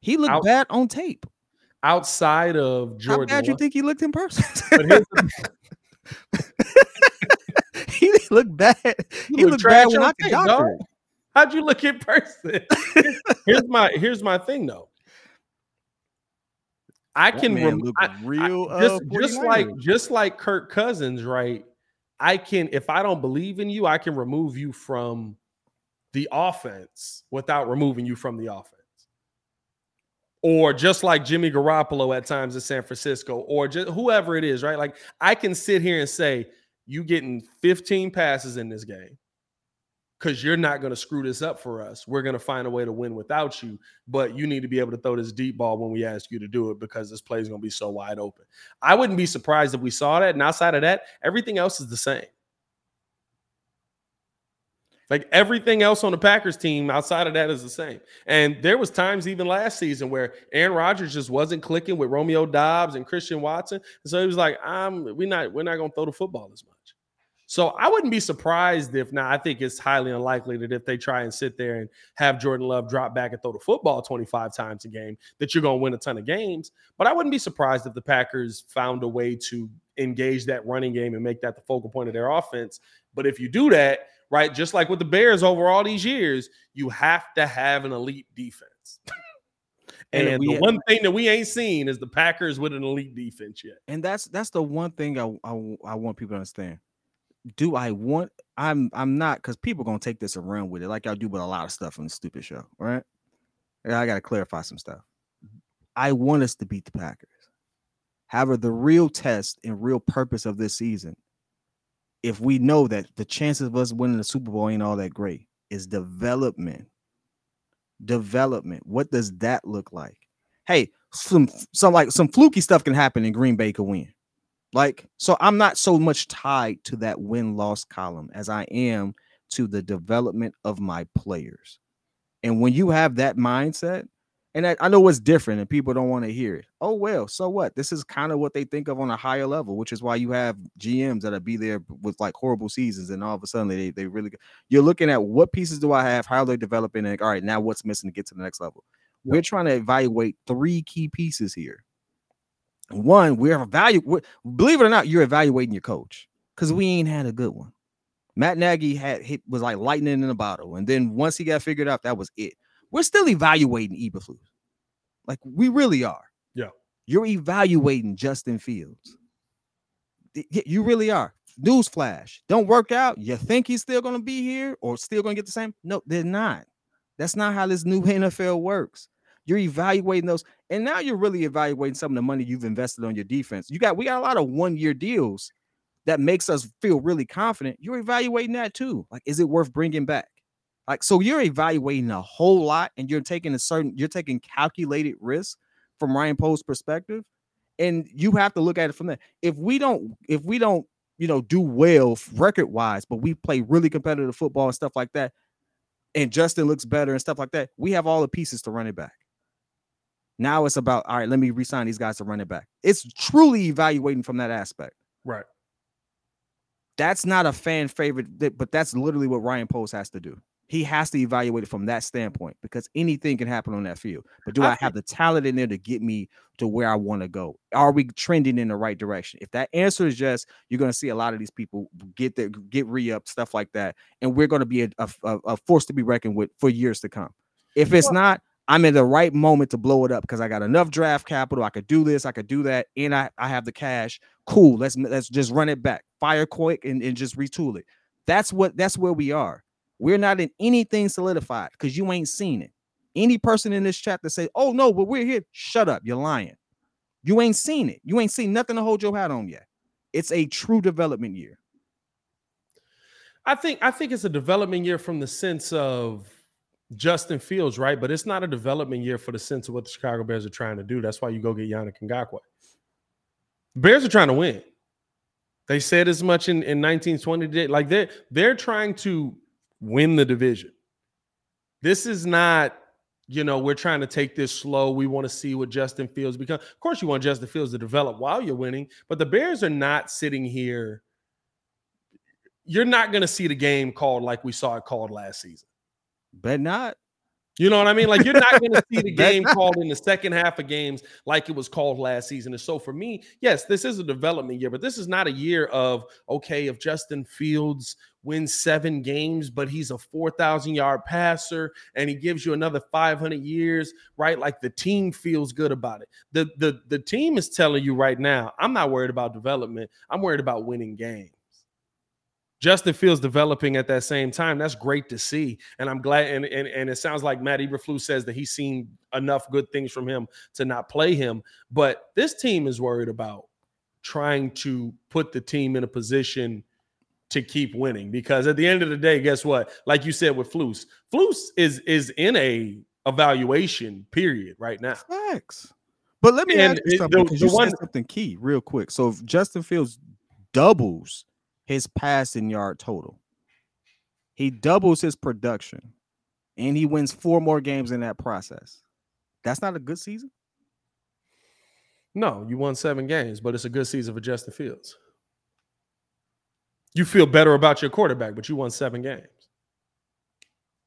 He looked Out- bad on tape. outside of Jordan, How bad you think he looked in person? but here's the- he looked bad. He look looked trash bad when I could tape, doctor dog. How'd you look in person? here's my here's my thing though. I That can rem- looked I- real. uh, just just like just like Kirk Cousins, right? I can if I don't believe in you, I can remove you from the offense without removing you from the offense. Or just like Jimmy Garoppolo at times in San Francisco, or just whoever it is, right? Like I can sit here and say, you getting 15 passes in this game because you're not going to screw this up for us. We're going to find a way to win without you, but you need to be able to throw this deep ball when we ask you to do it because this play is going to be so wide open. I wouldn't be surprised if we saw that. And outside of that, everything else is the same. Like everything else on the Packers team outside of that is the same. And there was times even last season where Aaron Rodgers just wasn't clicking with Romeo Doubs and Christian Watson. And so he was like, I'm we're not we're not gonna throw the football as much. So I wouldn't be surprised if now I think it's highly unlikely that if they try and sit there and have Jordan Love drop back and throw the football 25 times a game, that you're gonna win a ton of games. But I wouldn't be surprised if the Packers found a way to engage that running game and make that the focal point of their offense. But if you do that, right, just like with the Bears over all these years, you have to have an elite defense. And and the one thing that we ain't seen is the Packers with an elite defense yet. and that's that's the one thing I, I I want people to understand. Do I want? I'm I'm not because people gonna take this and run with it like I do with a lot of stuff on the stupid show, right? I gotta clarify some stuff. I want us to beat the Packers. However, the real test and real purpose of this season, if we know that the chances of us winning the Super Bowl ain't all that great, is development. Development. What does that look like? Hey, some some like some fluky stuff can happen and Green Bay could win. Like, so I'm not so much tied to that win loss column as I am to the development of my players. And when you have that mindset, and I, I know it's different and people don't want to hear it. Oh, well, so what? This is kind of what they think of on a higher level, which is why you have GMs that'll be there with like horrible seasons, and all of a sudden they, they really you're looking at what pieces do I have, how they're developing, and all right, now what's missing to get to the next level. We're trying to evaluate three key pieces here. One, we're evaluating, believe it or not, you're evaluating your coach because we ain't had a good one. Matt Nagy had hit was like lightning in a bottle, and then once he got figured out, that was it. We're still evaluating Eberflus, like we really are. Yeah, you're evaluating Justin Fields. You really are. Newsflash: Don't work out. You think he's still going to be here or still going to get the same? No, they're not. That's not how this new NFL works. You're evaluating those, and now you're really evaluating some of the money you've invested on your defense. You got we got a lot of one-year deals that makes us feel really confident. You're evaluating that too. Like, is it worth bringing back? Like, so you're evaluating a whole lot, and you're taking a certain, you're taking calculated risk from Ryan Poles' perspective, and you have to look at it from there. If we don't, if we don't, you know, do well record wise, but we play really competitive football and stuff like that, and Justin looks better and stuff like that, we have all the pieces to run it back. Now it's about all right, let me resign these guys to run it back. It's truly evaluating from that aspect. Right. That's not a fan favorite, but that's literally what Ryan Poles has to do. He has to evaluate it from that standpoint because anything can happen on that field. But do I, I have the talent in there to get me to where I want to go? Are we trending in the right direction? If that answer is yes, you're going to see a lot of these people get their get re up stuff like that, and we're going to be a, a, a force to be reckoned with for years to come. If it's not, I'm in the right moment to blow it up because I got enough draft capital. I could do this, I could do that, and I, I have the cash. Cool. Let's let's just run it back, fire quick, and, and just retool it. That's what that's where we are. We're not in anything solidified because you ain't seen it. Any person in this chat that say, "Oh no, but we're here," shut up. You're lying. You ain't seen it. You ain't seen nothing to hold your hat on yet. It's a true development year. I think I think it's a development year from the sense of Justin Fields, right? But it's not a development year for the sense of what the Chicago Bears are trying to do. That's why you go get Yannick Ngakoue. Bears are trying to win. They said as much in, in 1920. Like they're they're trying to win the division. This is not, you know, we're trying to take this slow. We want to see what Justin Fields become. Of course, you want Justin Fields to develop while you're winning, but the Bears are not sitting here. You're not going to see the game called like we saw it called last season. Bet not. You know what I mean? Like you're not going to see the game called in the second half of games like it was called last season. And so for me, yes, this is a development year, but this is not a year of okay, if Justin Fields wins seven games, but he's a 4,000 yard passer and he gives you another 500 years, right? Like the team feels good about it. The the the team is telling you right now, I'm not worried about development. I'm worried about winning games. Justin Fields developing at that same time. That's great to see. And I'm glad. And, and, and it sounds like Matt Eberflus says that he's seen enough good things from him to not play him. But this team is worried about trying to put the team in a position to keep winning because at the end of the day, guess what? Like you said with Flus, Flus is is in a evaluation period right now. Facts. But let me and ask you something because you one, said something key real quick. So if Justin Fields doubles his passing yard total. He doubles his production and he wins four more games in that process. That's not a good season. No, you won seven games, but it's a good season for Justin Fields. You feel better about your quarterback, but you won seven games.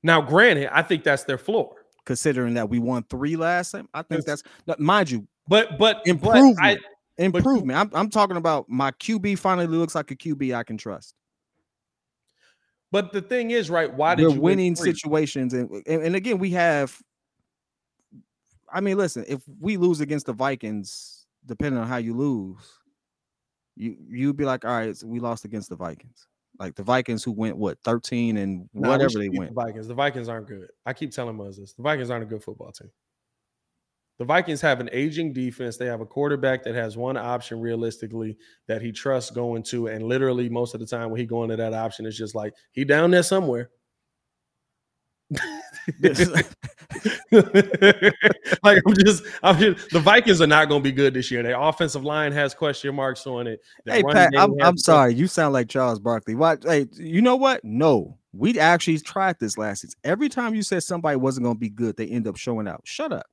Now, granted, I think that's their floor. Considering that we won three last time, I think that's mind you, but but improvement. But I, improvement. I'm, I'm talking about my QB finally looks like a QB I can trust. But the thing is, right? Why did We're you winning situations, and, and and again, we have. I mean, listen, if we lose against the Vikings, depending on how you lose, you you'd be like, all right, so we lost against the Vikings. Like the Vikings who went what 13 and nah, whatever they went. The Vikings. The Vikings aren't good. I keep telling us this. The Vikings aren't a good football team. The Vikings have an aging defense. They have a quarterback that has one option realistically that he trusts going to, and literally most of the time when he going to that option, it's just like he down there somewhere. like I'm just, I'm just. The Vikings are not going to be good this year. Their offensive line has question marks on it. Their hey Pat, I'm, I'm sorry. You sound like Charles Barkley. What? Hey, you know what? No, we actually tried this last season. Every time you said somebody wasn't going to be good, they end up showing out. Shut up.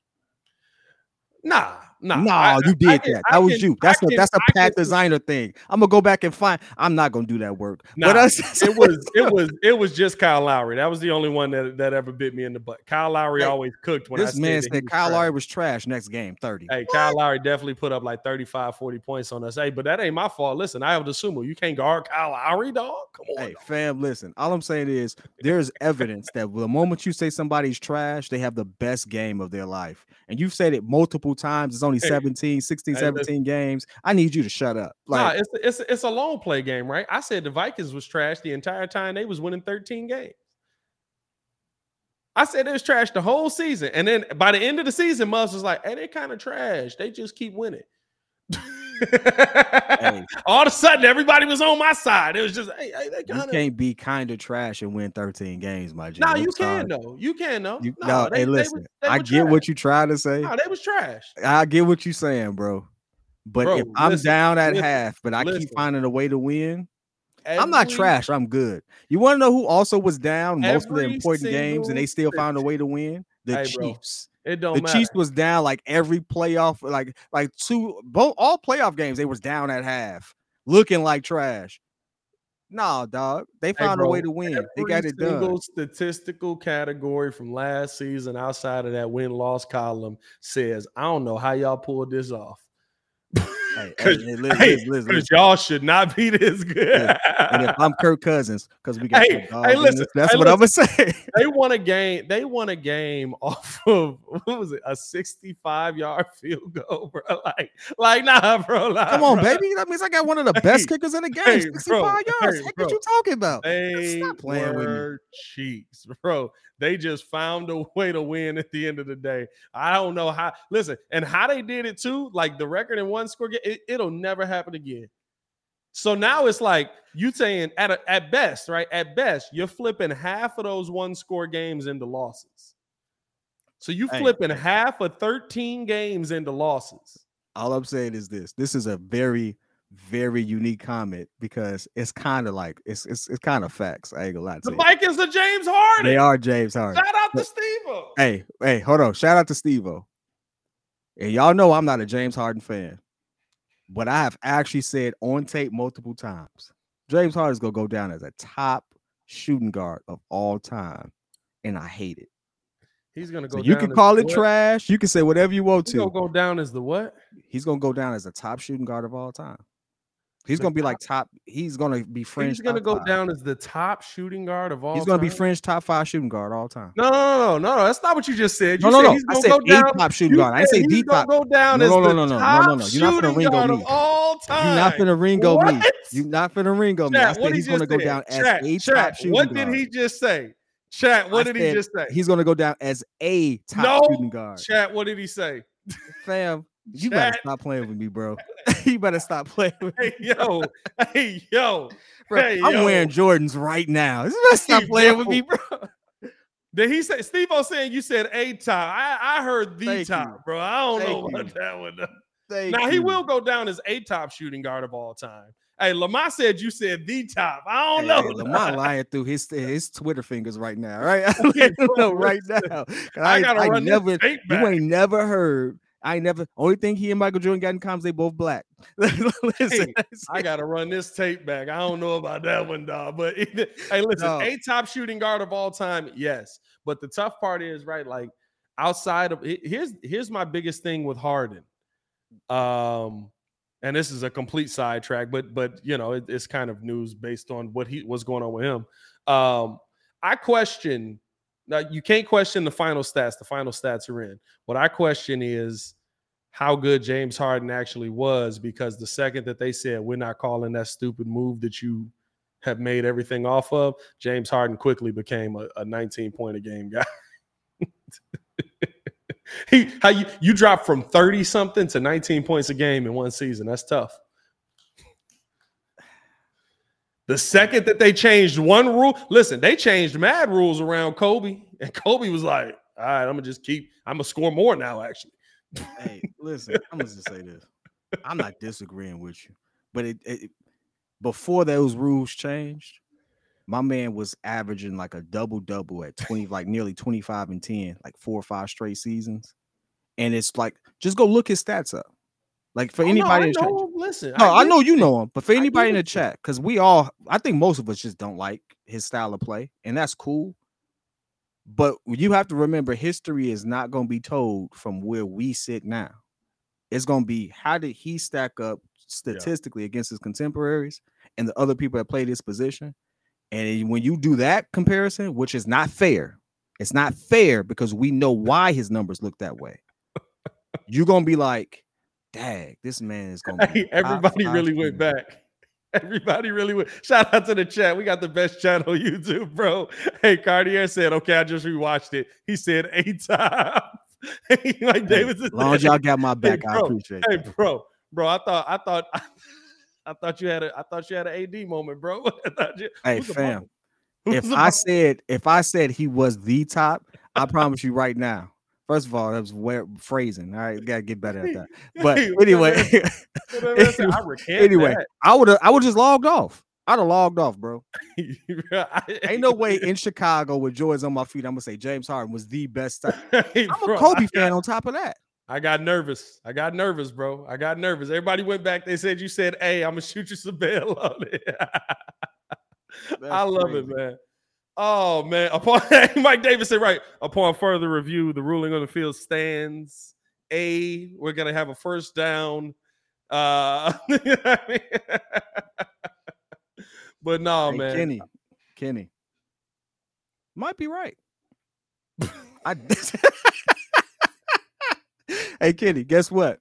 Nah, nah, No, I- you did I can- that. I That was can- you. I That's a can- that's a I Pat can- designer thing. I'm gonna go back and find. I'm not gonna do that work. Nah, but I, it was it was it was just Kyle Lowry. That was the only one that, that ever bit me in the butt. Kyle Lowry Hey, always cooked when this said man said Kyle trash. Lowry was trash. Next game, thirty. Hey, Kyle Lowry definitely put up like 35, 40 points on us. Hey, but that ain't my fault. Listen, I have the sumo. You can't guard Kyle Lowry, dog. Come on. Hey, dog. fam, listen. All I'm saying is there's evidence that the moment you say somebody's trash, they have the best game of their life. And you've said it multiple times. It's only Hey, 17, 16, hey, 17 games. I need you to shut up. nah, Like, it's it's it's a long play game, right? I said the Vikings was trash the entire time they was winning 13 games. I said it was trash the whole season. And then by the end of the season, Muzz was like, hey, they kind of trash. They just keep winning. All of a sudden, everybody was on my side. It was just, hey, hey they you kind of. can't be kind of trash and win 13 games, my G. No, I'm you can though. You can though. You, no, no, they, hey, they listen. was- they I get what you trying to say. No, they was trash. I get what you're saying, bro. But Bro, if I'm listen, down at listen, half, but I listen. keep finding a way to win, I'm not trash. I'm good. You want to know who also was down most of the important games and they still found a way to win? The Hey, bro, Chiefs. It don't The matter. Chiefs was down like every playoff, like like two both all playoff games. They was down at half, looking like trash. Nah, dog. They Hey, found a way to win. They got it done. single statistical category from last season outside of that win loss column says, I don't know how y'all pulled this off. Hey, hey, Cause, hey, hey, listen, listen, 'cause listen. y'all should not be this good. And if I'm Kirk Cousins, because we got Hey, hey, listen, that's what I'm gonna say. they won a game. They won a game off of what was it? A 65 yard field goal, bro. Like, like nah, bro. Nah, Come on, bro. baby. That means I got one of the best kickers in the game. hey, 65 bro, yards. bro. what you talking about? They Stop playing with me. cheeks, bro. They just found a way to win at the end of the day. I don't know how. Listen, and how they did it too. Like the record in one score, game, it, it'll never happen again. So now it's like you saying at a, at best, right? At best, you're flipping half of those one score games into losses. So you Hey, flipping half of 13 games into losses. All I'm saying is this: this is a very, very unique comment because it's kind of like it's it's, it's kind of facts. I ain't gonna lie to The you. Vikings are James Harden. They are James Harden. Shout out to But- Steve. Hey, hey, hold on. Shout out to Steve-O. And y'all know I'm not a James Harden fan, but I have actually said on tape multiple times James Harden is gonna go down as a top shooting guard of all time, and I hate it. He's gonna go. So you can as call it what? trash. You can say whatever you want He's gonna to. go down as the what? He's gonna go down as a top shooting guard of all time. He's gonna be like top. He's gonna be fringe. He's gonna top go five. down as the top shooting guard of all. He's gonna be time? fringe top five shooting guard all time. No, no, no, no, no. That's not what you just said. You No, no, said no. He's I said go a down. top shooting guard. I didn't say said the he's gonna top. go down No, as no, no, the no, no, no, top no, no. You're not gonna shooting ringo guard me. of all time. You're not gonna ringo me. What? You're not gonna ringo me. I said he's gonna go down as a top shooting What did he just say? Chat, what I did he just say? He's gonna go down as a top shooting guard. Chat, what did he say? Fam, you better stop playing with me, bro. you better stop playing with me. Hey, yo, hey, yo. Bro, hey, I'm yo. wearing Jordans right now. You better stop playing with me, bro. Did he say Steve O saying you said a top? I, I heard the Thank top, you. bro. I don't know Thank about you. that one. Thank Now he will go down as a top shooting guard of all time. Hey, Lamar said you said the top. I don't Hey, know. hey, Lamar lying through his his Twitter fingers right now. Right, you bro, know right now. I run this never, you ain't never heard. I never. Only thing he and Michael Jordan got in common, they both black. Listen, Hey, I gotta run this tape back. I don't know about that one, dog. But either- hey, listen, No. a top shooting guard of all time, yes. But the tough part is right, like outside of here's here's my biggest thing with Harden. Um, and this is a complete sidetrack, but but you know it- it's kind of news based on what he what's going on with him. Um, I question now you can't question the final stats. The final stats are in. What I question is how good James Harden actually was because the second that they said we're not calling that stupid move that you have made everything off of, James Harden quickly became a, a 19 point a game guy. he how you you dropped from 30 something to 19 points a game in one season. That's tough. The second that they changed one rule, listen, they changed mad rules around Kobe. And Kobe was like, all right, I'm gonna just keep, I'm gonna score more now, actually. hey, listen, I'm gonna just say this. I'm not disagreeing with you, but it, it before those rules changed, my man was averaging like a double double at 20, like nearly 25 and 10, like four or five straight seasons. And it's like, just go look his stats up. Like for Oh, anybody I in the chat. know. Listen, No, I, get know you know him, but for anybody in the chat, because we all, I think most of us just don't like his style of play, and that's cool. But you have to remember, history is not going to be told from where we sit now. It's going to be how did he stack up statistically against his contemporaries and the other people that play this position. And when you do that comparison, which is not fair, it's not fair because we know why his numbers look that way. You're gonna be like, "Dag, this man is gonna." Be Hey, everybody really went player." back. Everybody really went. Shout out to the chat. We got the best chat on YouTube, bro. Hey, Cartier said, okay, I just rewatched it. He said eight times. like Hey, David as long as y'all got my back, I bro, appreciate Hey, that. bro, bro, I thought, I thought, I thought you had a, I thought you had an AD moment, bro. You- Hey, fam, If I said if I said he was the top, I promise you right now. First of all, that was where phrasing. All right, gotta get better at that. But Hey, what that anyway, man- what that man said, I anyway, that. I would I would just logged off. I'd have logged off, bro. Ain't no way in Chicago with joys on my feet. I'm gonna say James Harden was the best. Hey, I'm bro, a Kobe I fan on top of that. I got nervous. I got nervous, bro. I got nervous. Everybody went back. They said you said, "Hey, I'm gonna shoot you some bail on it." I love it, man. Oh man! Upon Mike Davis said, "Right upon further review, the ruling on the field stands. A, we're gonna have a first down. Uh, but no, Hey, man. Kenny, Kenny might be right. I hey Kenny, guess what?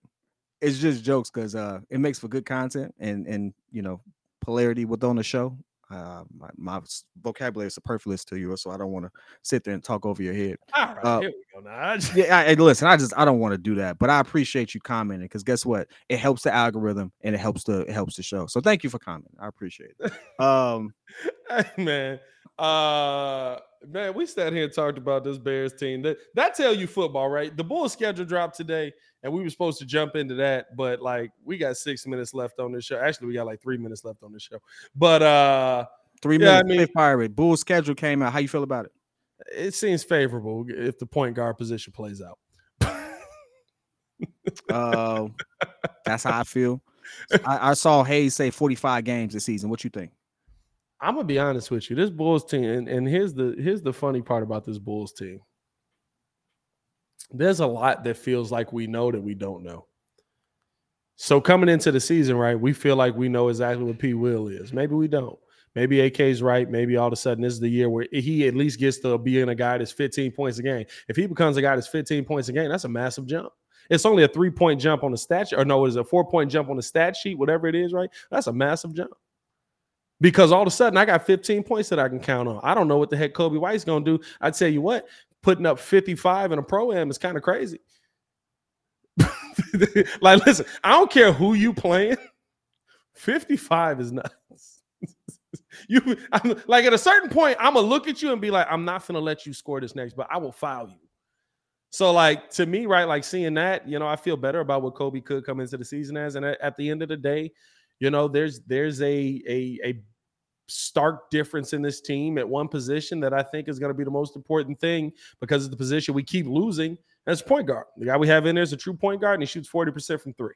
It's just jokes because uh it makes for good content and and you know polarity within the show. Uh, my, my vocabulary is superfluous to you, so I don't want to sit there and talk over your head. All right, uh, here we go. Just- Yeah, I, and listen, I just I don't want to do that, but I appreciate you commenting because guess what? It helps the algorithm and it helps the it helps the show. So thank you for commenting. I appreciate it. Um, Hey man, uh, man, we sat here and talked about this Bears team. That that tell you football, right? The Bulls schedule dropped today, and we were supposed to jump into that, but like we got six minutes left on this show. Actually, we got like three minutes left on this show. But uh, three Yeah, I minutes. mean- Pirate. Bull schedule came out. How you feel about it? it seems favorable if the point guard position plays out. Uh, that's how I feel. I, I saw Hayes say 45 games this season. What you think? I'm gonna be honest with you. This Bulls team, and, and here's the here's the funny part about this Bulls team. There's a lot that feels like we know that we don't know. So coming into the season, right, we feel like we know exactly what P. Will is. Maybe we don't. Maybe AK's right. Maybe all of a sudden this is the year where he at least gets to being a guy that's 15 points a game. If he becomes a guy that's 15 points a game, that's a massive jump. It's only a three point jump on the stat sheet, or no, it's a four point jump on the stat sheet, whatever it is, right? That's a massive jump because all of a sudden I got 15 points that I can count on. I don't know what the heck Coby White's gonna do. I tell you what, putting up 55 in a pro am is kind of crazy. like, listen, I don't care who you playing. 55 is nuts. you I'm, like at a certain point, I'm gonna look at you and be like, I'm not gonna let you score this next, but I will foul you. So, like to me, right, like seeing that, you know, I feel better about what Coby could come into the season as. And at, at the end of the day, you know, there's there's a a a stark difference in this team at one position that I think is going to be the most important thing because of the position we keep losing. That's point guard. The guy we have in there is a true point guard, and he shoots 40% from three.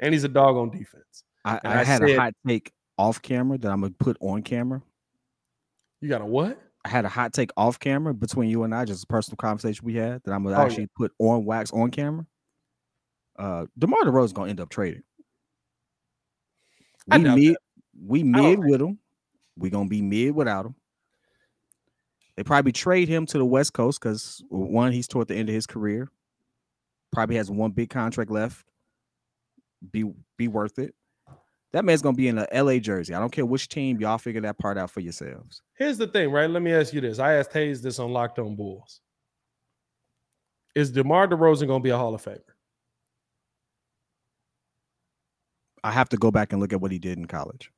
And he's a dog on defense. I, I, I had said- a hot take off camera that I'm gonna put on camera. You got a what? I had a hot take off camera between you and I, just a personal conversation we had that I'm gonna Oh, yeah. actually put on wax on camera. Uh DeMar DeRozan is gonna end up trading. We mid, we mid with him. We gonna be mid without him. They probably trade him to the West Coast because one, he's toward the end of his career. Probably has one big contract left. Be be worth it. That man's gonna be in a LA jersey. I don't care which team y'all figure that part out for yourselves. Here's the thing, right? Let me ask you this. I asked Hayes this on Locked On Bulls. Is DeMar DeRozan going to be a Hall of Famer? I have to go back and look at what he did in college.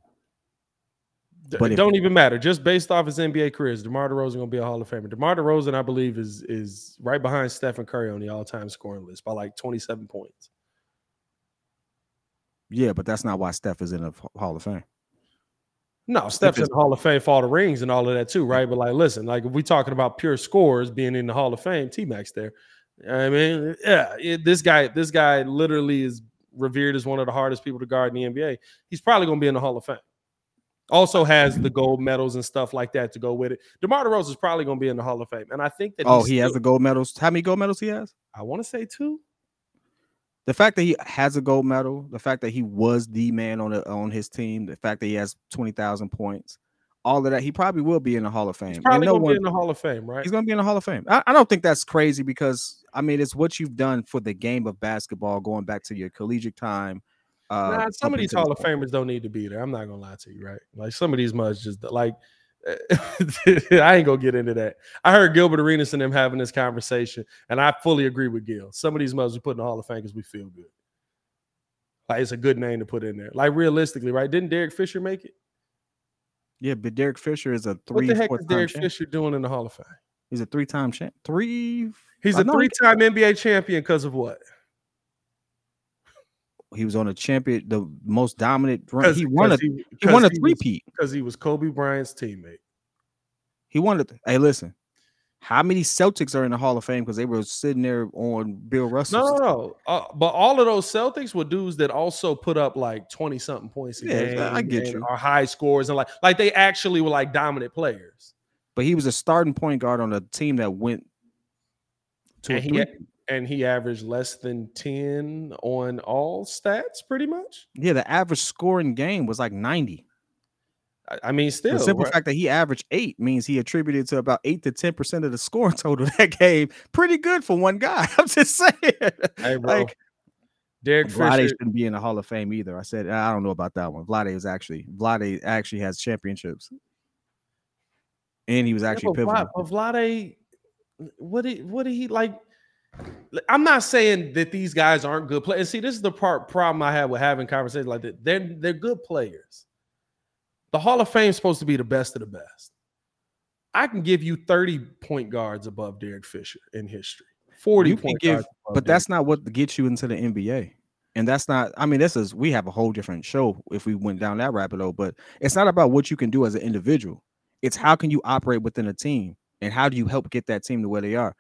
But it don't even matter. Just based off his NBA careers, DeMar DeRozan gonna be a Hall of Famer. DeMar DeRozan, I believe, is is right behind Stephen Curry on the all-time scoring list by like 27 points. Yeah, but that's not why Steph is in the Hall of Fame. No, Steph's in the Hall of Fame for all the rings and all of that too, right? But like, listen, like if we're talking about pure scores being in the Hall of Fame, T Max there. I mean, yeah, it- this guy, this guy literally is revered as one of the hardest people to guard in the NBA. He's probably gonna be in the Hall of Fame. Also has the gold medals and stuff like that to go with it. DeMar DeRozan is probably gonna be in the Hall of Fame, and I think that Oh, he has the gold medals. How many gold medals he has? I want to say two. The fact that he has a gold medal, the fact that he was the man on the, on his team, the fact that he has twenty thousand points, all of that, he probably will be in the Hall of Fame. He's probably no gonna one- be in the Hall of Fame, right? He's going to be in the Hall of Fame. I, I don't think that's crazy because I mean it's what you've done for the game of basketball, going back to your collegiate time. Uh, Nah, some of these Hall of. Famers don't need to be there. I'm not gonna lie to you, right? Like some of these mugs just like I ain't gonna get into that. I heard Gilbert Arenas and them having this conversation, and I fully agree with Gil. Some of these mugs we put in the Hall of Fame because we feel good. Like it's a good name to put in there. Like realistically, right? Didn't Derek Fisher make it? Yeah, but Derek Fisher is a three. What the heck is Derek champ. Fisher doing in the Hall of Fame? He's a three-time champ. Three. He's a three-time NBA champion because of what? He was on a champion, the most dominant run. He won a. he, He won a was- three-peat. because he was Kobe Bryant's teammate. He wanted. Hey, listen. How many Celtics are in the Hall of Fame because they were sitting there on Bill Russell? No, no, no. Uh, but all of those Celtics were dudes that also put up like 20 something points a Yeah, game. I get you. Are high scores and like like they actually were like dominant players. But he was a starting point guard on a team that went to And a he, three. And he averaged less than 10 on all stats, pretty much. Yeah, the average scoring game was like 90. I, I mean, still. the simple right? fact that he averaged eight means he attributed to about eight to 10% of the score total that game. Pretty good for one guy. I'm just saying. Hey, bro. like, Derek Vlade shouldn't be in the Hall of Fame either. I said, I don't know about that one. Vlade was actually, Vlade actually has championships. And he was Yeah, actually but Vlad, pivotal. but Vlade, what did what did he like? I'm not saying that these guys aren't good players. See, this is the part problem I have with having conversations like that. They're they're good players. The Hall of Fame is supposed to be the best of the best. I can give you 30 point guards above Derek Fisher in history. 40 You point give- guards But Derek that's not what gets you into the NBA. And that's not, I mean, this is, we have a whole different show if we went down that rabbit hole, but it's not about what you can do as an individual. It's how can you operate within a team and how do you help get that team to where they are?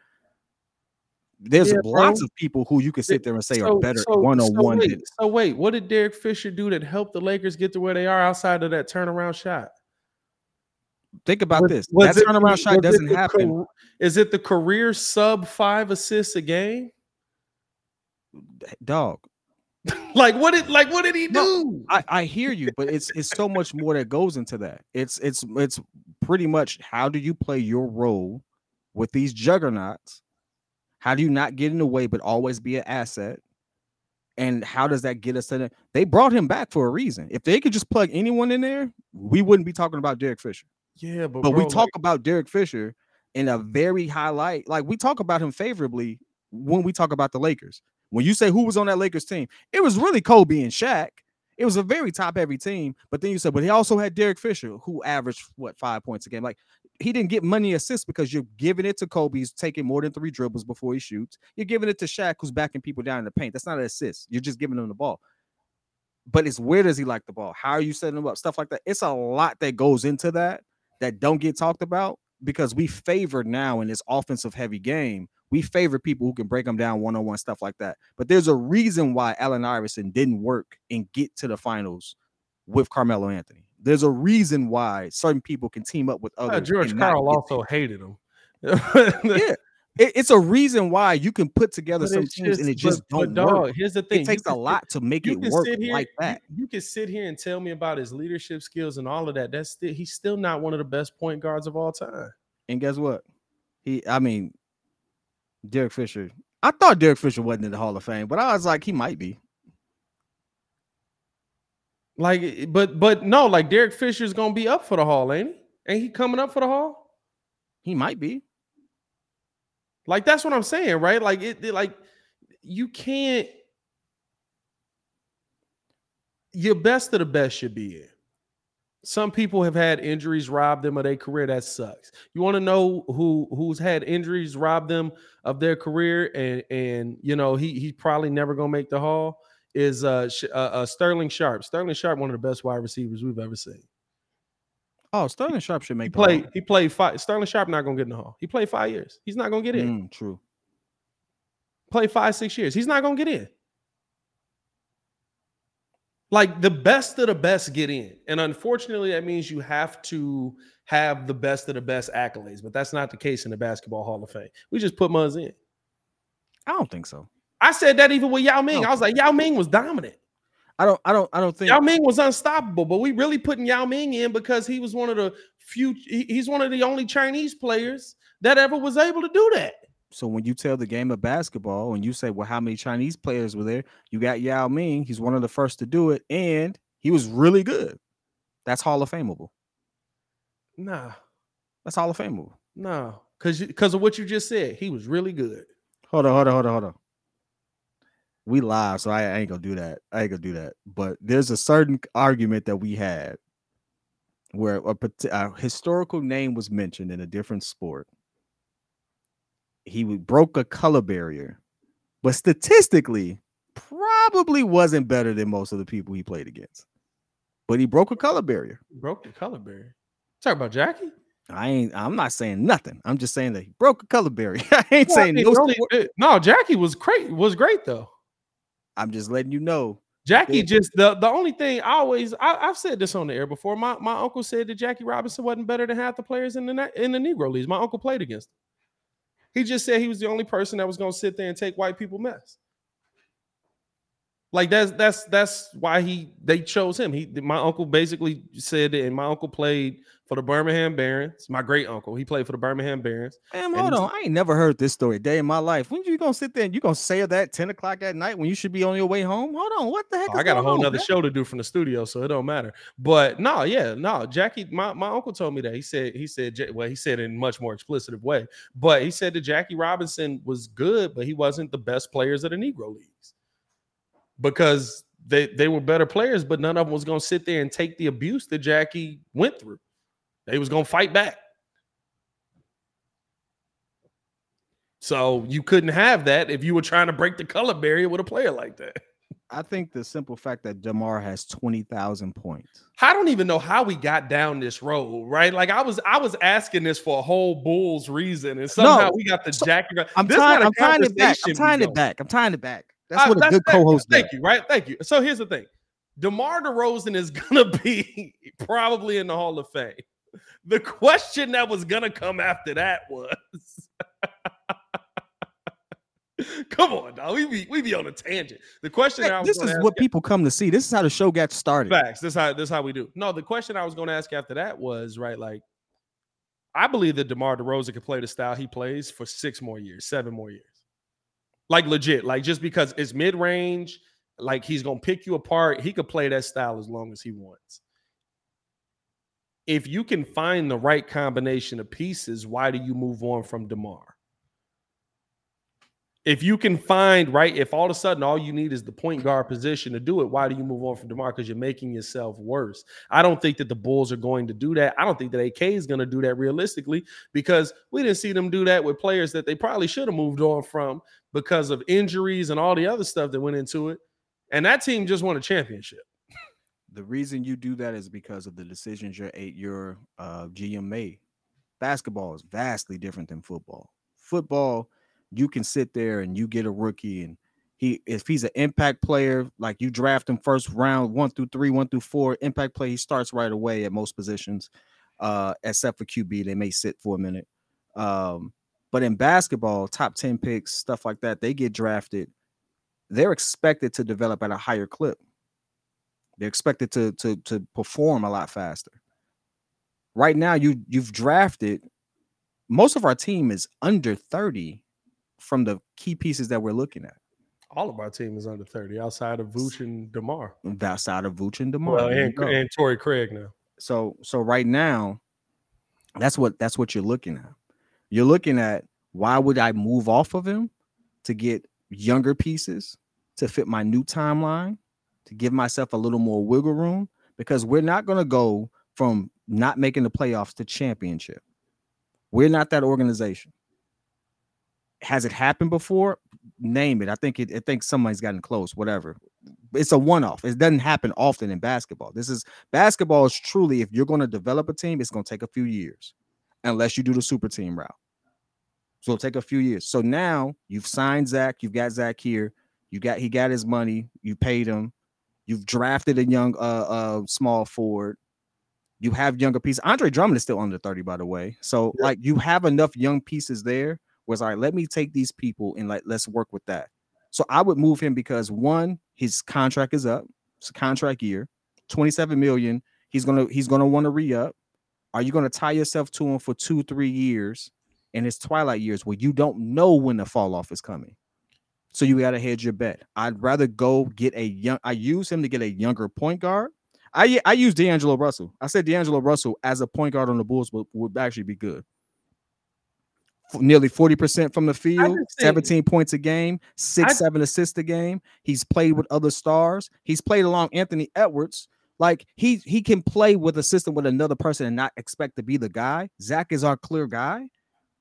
There's Yeah, lots bro. of people who you can sit there and say are better so- one on so one. wait, So wait, what did Derek Fisher do that helped the Lakers get to where they are outside of that turnaround shot? Think about Was- this. was That it turnaround shot doesn't the happen. is it the career sub five assists a game? Dog. Like what did like what did he No, do? I, I hear you, but it's it's so much more that goes into that. It's it's it's pretty much how do you play your role with these juggernauts? How do you not get in the way but always be an asset? And how does that get us to the they brought him back for a reason. If they could just plug anyone in there, we wouldn't be talking about Derek Fisher. Yeah, but, But we bro, talk about Derek Fisher in a very highlight, like we talk about him favorably when we talk about the Lakers. When you say who was on that Lakers team, it was really Kobe and Shaq. It was a very top heavy team. But then you said, but he also had Derek Fisher, who averaged what five points a game. Like he didn't get money assists because you're giving it to Kobe, who's taking more than three dribbles before he shoots. You're giving it to Shaq, who's backing people down in the paint. That's not an assist. You're just giving him the ball. But it's where does he like the ball? How are you setting him up? Stuff like that. It's a lot that goes into that that don't get talked about because we favor now in this offensive heavy game. We favor people who can break them down one on one, stuff like that. But there's a reason why Allen Iverson didn't work and get to the finals with Carmelo Anthony. There's a reason why certain people can team up with uh, others. George and Carl also hated him. yeah, it- it's a reason why you can put together But some teams and it just but don't dog, work. Here's the thing: It takes you a lot to make it work here, like you- that. You, can sit here and tell me about his leadership skills and all of that. That's still he's still not one of the best point guards of all time. And guess what? He, I mean, Derek Fisher. I thought Derek Fisher wasn't in the Hall of Fame, but I was like, he might be. Like, but but no, like Derek Fisher's gonna be up for the Hall, ain't he? Ain't he coming up for the Hall? He might be. Like that's what I'm saying, right? Like it, it- like you can't. Your best of the best should be in. Some people have had injuries rob them of their career. That sucks. You want to know who who's had injuries rob them of their career, and and you know he he's probably never gonna make the Hall. Is uh, uh, uh Sterling Sharpe. Sterling Sharpe, one of the best wide receivers we've ever seen. Oh, Sterling Sharpe should make. He played. He played five. Sterling Sharpe not gonna get in the Hall. He played five years. He's not gonna get in. Mm, true. Play five six years. He's not gonna get in. Like the best of the best get in. And unfortunately, that means you have to have the best of the best accolades, but that's not the case in the Basketball Hall of Fame. We just put Muzz in. I don't think so. I said that even with Yao Ming. I was like, Yao Ming was dominant. I don't, I don't, I don't think Yao Ming was unstoppable, but we really putting Yao Ming in because he was one of the few, he's one of the only Chinese players that ever was able to do that. So when you tell the game of basketball and you say, well, how many Chinese players were there? You got Yao Ming. He's one of the first to do it, and he was really good. That's Hall of Fameable. Nah, that's Hall of Fameable. No, because because of what you just said, he was really good. Hold on, hold on, hold on, hold on. We live, so I, I ain't gonna do that. I ain't gonna do that. But there's a certain argument that we had where a, a historical name was mentioned in a different sport he broke a color barrier, but statistically, probably wasn't better than most of the people he played against. But he broke a color barrier. Broke the color barrier. Talk about Jackie. I ain't. I'm not saying nothing. I'm just saying that he broke a color barrier. I ain't well, saying I mean, no. no, Jackie was great. Was great though. I'm just letting you know. Jackie just the the only thing I always I, have said this on the air before. My my uncle said that Jackie Robinson wasn't better than half the players in the in the Negro leagues. My uncle played against him. He just said he was the only person that was going to sit there and take white people mess. Like that's that's that's why he they chose him. He my uncle basically said and my uncle played for the Birmingham Barons. My great uncle, he played for the Birmingham Barons. Man, hold on, I ain't never heard this story day in my life. When you gonna sit there and you gonna say that ten o'clock at night when you should be on your way home? Hold on, what the heck? Oh, I got a whole nother show to do from the studio, so it don't matter. But no, yeah, no, Jackie, my, my uncle told me that he said he said well he said in much more explicit way, but he said that Jackie Robinson was good, but he wasn't the best players of the Negro leagues because they they were better players, but none of them was going to sit there and take the abuse that Jackie went through. They was going to fight back. So you couldn't have that if you were trying to break the color barrier with a player like that. I think the simple fact that DeMar has 20,000 points. I don't even know how we got down this road, right? Like I was I was asking this for a whole Bulls reason and somehow no, we got the so, Jackie. I'm, tying, I'm tying it back. I'm tying it back. I'm tying it back. That's uh, what a good co-host. Thank you. Right. Thank you. So here's the thing: DeMar DeRozan is gonna be probably in the Hall of Fame. The question that was gonna come after that was. Come on, dog. We be we be on a tangent. The question hey, this is what people come to see. This is how the show got started. Facts. This how this how we do. No, the question I was going to ask after that was right. Like, I believe that Demar Derozan could play the style he plays for six more years, seven more years. Like legit, like just because it's mid range, like he's gonna pick you apart. He could play that style as long as he wants. If you can find the right combination of pieces, why do you move on from DeMar? If you can find right, if all of a sudden all you need is the point guard position to do it, why do you move on from DeMar? Because you're making yourself worse. I don't think that the Bulls are going to do that. I don't think that AK is going to do that realistically because we didn't see them do that with players that they probably should have moved on from because of injuries and all the other stuff that went into it. And that team just won a championship. The reason you do that is because of the decisions your your uh, GM made. Basketball is vastly different than football. Football you can sit there and you get a rookie and he if he's an impact player, like you draft him first round, one through three, one through four, impact play, he starts right away at most positions. Uh, except for QB, they may sit for a minute. Um, but in basketball, top 10 picks, stuff like that, they get drafted. They're expected to develop at a higher clip. They're expected to to to perform a lot faster. Right now, you you've drafted most of our team is under 30 from the key pieces that we're looking at. All of our team is under 30 outside of Vooch and DeMar. Outside of Vooch and DeMar. Well, and, and Torrey Craig now. So so right now, that's what that's what you're looking at. You're looking at why would I move off of him to get younger pieces to fit my new timeline, to give myself a little more wiggle room? Because we're not gonna go from not making the playoffs to championship. We're not that organization. Has it happened before? Name it. I think it. I think somebody's gotten close. Whatever. It's a one-off. It doesn't happen often in basketball. This is basketball is truly. If you're going to develop a team, it's going to take a few years, unless you do the super team route. So it'll take a few years. So now you've signed Zach. You've got Zach here. You got he got his money. You paid him. You've drafted a young uh uh small forward. You have younger pieces. Andre Drummond is still under 30, by the way. So Yeah. like you have enough young pieces there. Was all right, let me take these people and like let's work with that. So I would move him because one, his contract is up. It's a contract year, 27 million. He's gonna he's gonna want to re-up. Are you gonna tie yourself to him for two, three years in his twilight years where you don't know when the fall off is coming? So you gotta hedge your bet. I'd rather go get a young. I use him to get a younger point guard. I I use D'Angelo Russell. I said D'Angelo Russell as a point guard on the Bulls would, would actually be good. Nearly 40% from the field, 17 points a game, six, I- seven assists a game. He's played with other stars. He's played along Anthony Edwards. Like he he can play with a system with another person and not expect to be the guy. Zach is our clear guy.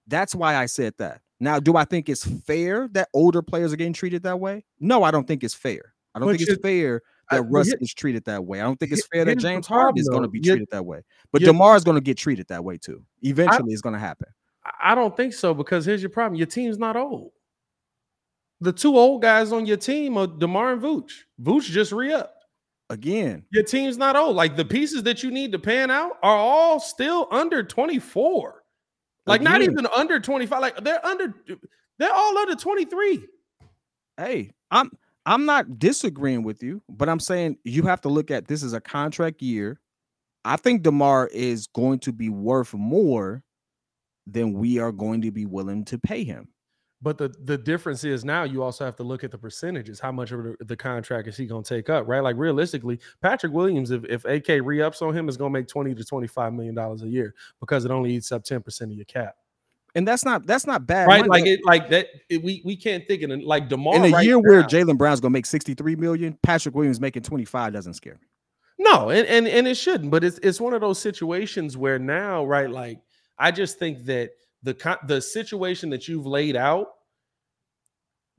That's why I said that. Now, do I think it's fair that older players are getting treated that way? No, I don't think it's fair. I don't But think it's fair I- that Russ is treated that way. I don't think it's fair that James Harden is going to be treated that way. But DeMar is going to get treated that way too. Eventually, it's going to happen. I- don't think so because here's your problem: your team's not old. The two old guys on your team are Demar and Vooch. Vooch just re-upped. Again, Your team's not old. Like the pieces that you need to pan out are all still under 24. Like not even under 25. Like they're under, they're all under 23. hey, I'm I'm not disagreeing with you, but I'm saying you have to look at this as a contract year. I think DeMar is going to be worth more than we are going to be willing to pay him. But the the difference is now you also have to look at the percentages. How much of the, contract is he going to take up, right? Like realistically, Patrick Williams, if, if AK re-ups on him, is going to make 20 to 25 million dollars a year because it only eats up 10% of your cap. And that's not that's not bad. right? money. Like it, like that. it- we we can't think it like Demar in a right year where Jaylen Brown's gonna make 63 million, Patrick Williams making 25 doesn't scare me. No, and, and and it shouldn't, but it's it's one of those situations where now, right? Like I just think that the the situation that you've laid out,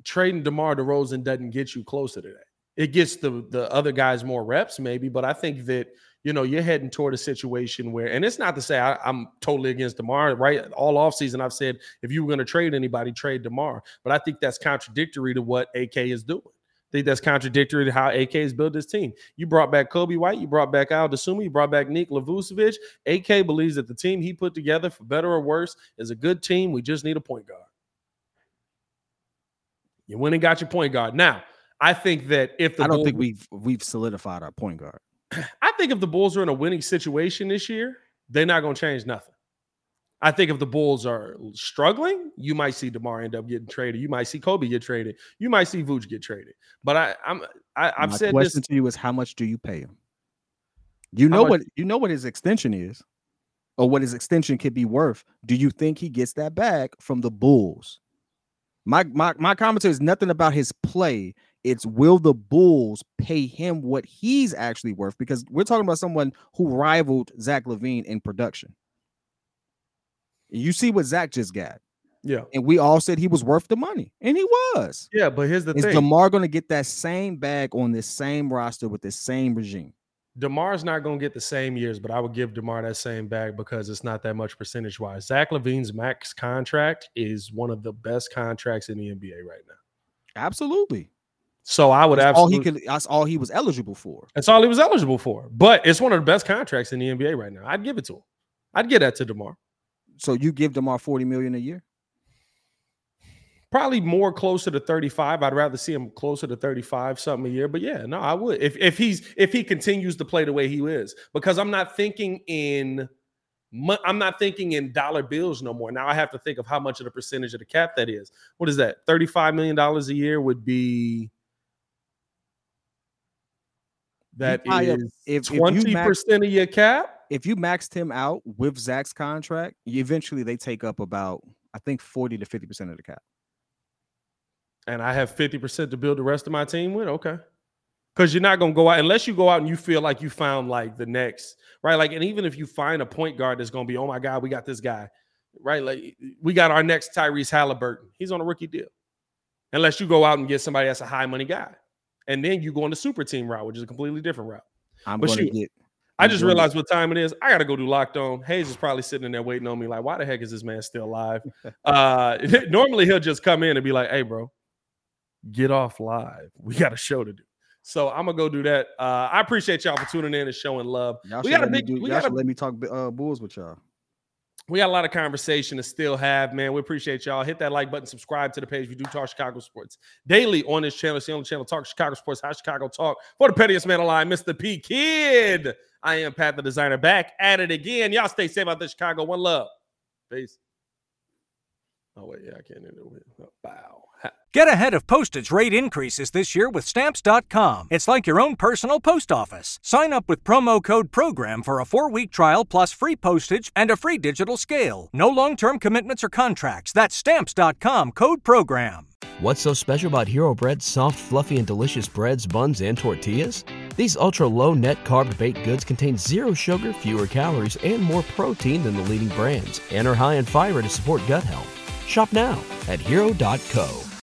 trading DeMar DeRozan doesn't get you closer to that. It gets the the other guys more reps, maybe, but I think that you know you're heading toward a situation where, and it's not to say I, I'm totally against DeMar, right? All offseason, I've said if you were going to trade anybody, trade DeMar, but I think that's contradictory to what AK is doing. Think that's contradictory to how AK has built his team. You brought back Coby White, you brought back Ayo Dosunmu, you brought back Nick Vucevic. AK believes that the team he put together, for better or worse, is a good team. We just need a point guard. You went and got your point guard. Now, I think that if the I don't Bulls- think we've we've solidified our point guard. I think if the Bulls are in a winning situation this year, they're not going to change nothing. I think if the Bulls are struggling, you might see Demar end up getting traded. You might see Coby get traded. You might see Vooch get traded. But I, I'm I, I've My said question this. to you is how much do you pay him? You know much- what you know what his extension is, or what his extension could be worth. Do you think he gets that back from the Bulls? My my my commentary is nothing about his play. It's will the Bulls pay him what he's actually worth? Because we're talking about someone who rivaled Zach LaVine in production. You see what Zach just got, Yeah, and we all said he was worth the money, and he was. yeah. But here's the Is thing: Is Demar going to get that same bag on this same roster with this same regime? Demar's not going to get the same years, but I would give Demar that same bag because it's not that much percentage wise. Zach LaVine's max contract is one of the best contracts in the NBA right now. Absolutely. So I would That's all he absolutely. could. That's all he was eligible for. That's all he was eligible for. But it's one of the best contracts in the NBA right now. I'd give it to him. I'd give that to Demar. So you give Demar forty million a year. Probably more closer to 35. I'd rather see him closer to 35 something a year. But yeah, no, I would. If if he's if he continues to play the way he is, because I'm not thinking in I'm not thinking in dollar bills no more. Now I have to think of how much of the percentage of the cap that is. What is that? $35 million a year would be That is tie up- is if- if you 20% of your cap. If you maxed him out with Zach's contract, you, eventually they take up about I think forty to fifty percent of the cap. and I have 50% to build the rest of my team with. Okay. because you're not gonna go out unless you go out and you feel like you found like the next right. Like, and even if you find a point guard that's gonna be, oh my god, we got this guy, right? Like, we got our next Tyrese Halliburton. He's on a rookie deal. Unless you go out and get somebody that's a high money guy, and then you go on the super team route, which is a completely different route. I'm But gonna shoot, get. I just realized what time it is. I gotta go do locked on. Hayes is probably sitting in there waiting on me, like, why the heck is this man still alive? Uh normally he'll just come in and be like, hey, bro, get off live. We got a show to do. So I'm gonna go do that. Uh I appreciate y'all for tuning in and showing love. Y'all We should got a big do. we Y'all got let me talk uh, Bulls with y'all. we got a lot of conversation to still have, man. We appreciate y'all. Hit that like button, subscribe to the page. We do talk Chicago sports daily on this channel. It's the only channel talk Chicago sports, how Chicago talk. For the pettiest man alive, Mr. P Kidd. I am Pat the designer back at it again. Y'all stay safe out there, Chicago. One love. Peace. Oh, wait, yeah, I can't end it with oh, bow. Get ahead of postage rate increases this year with Stamps.com. It's like your own personal post office. Sign up with promo code PROGRAM for a four week trial plus free postage and a free digital scale. No long term commitments or contracts. That's Stamps.com code PROGRAM. What's so special about Hero Bread's soft, fluffy, and delicious breads, buns, and tortillas? These ultra low net carb baked goods contain zero sugar, fewer calories, and more protein than the leading brands, and are high in fiber to support gut health. Shop now at hero.co.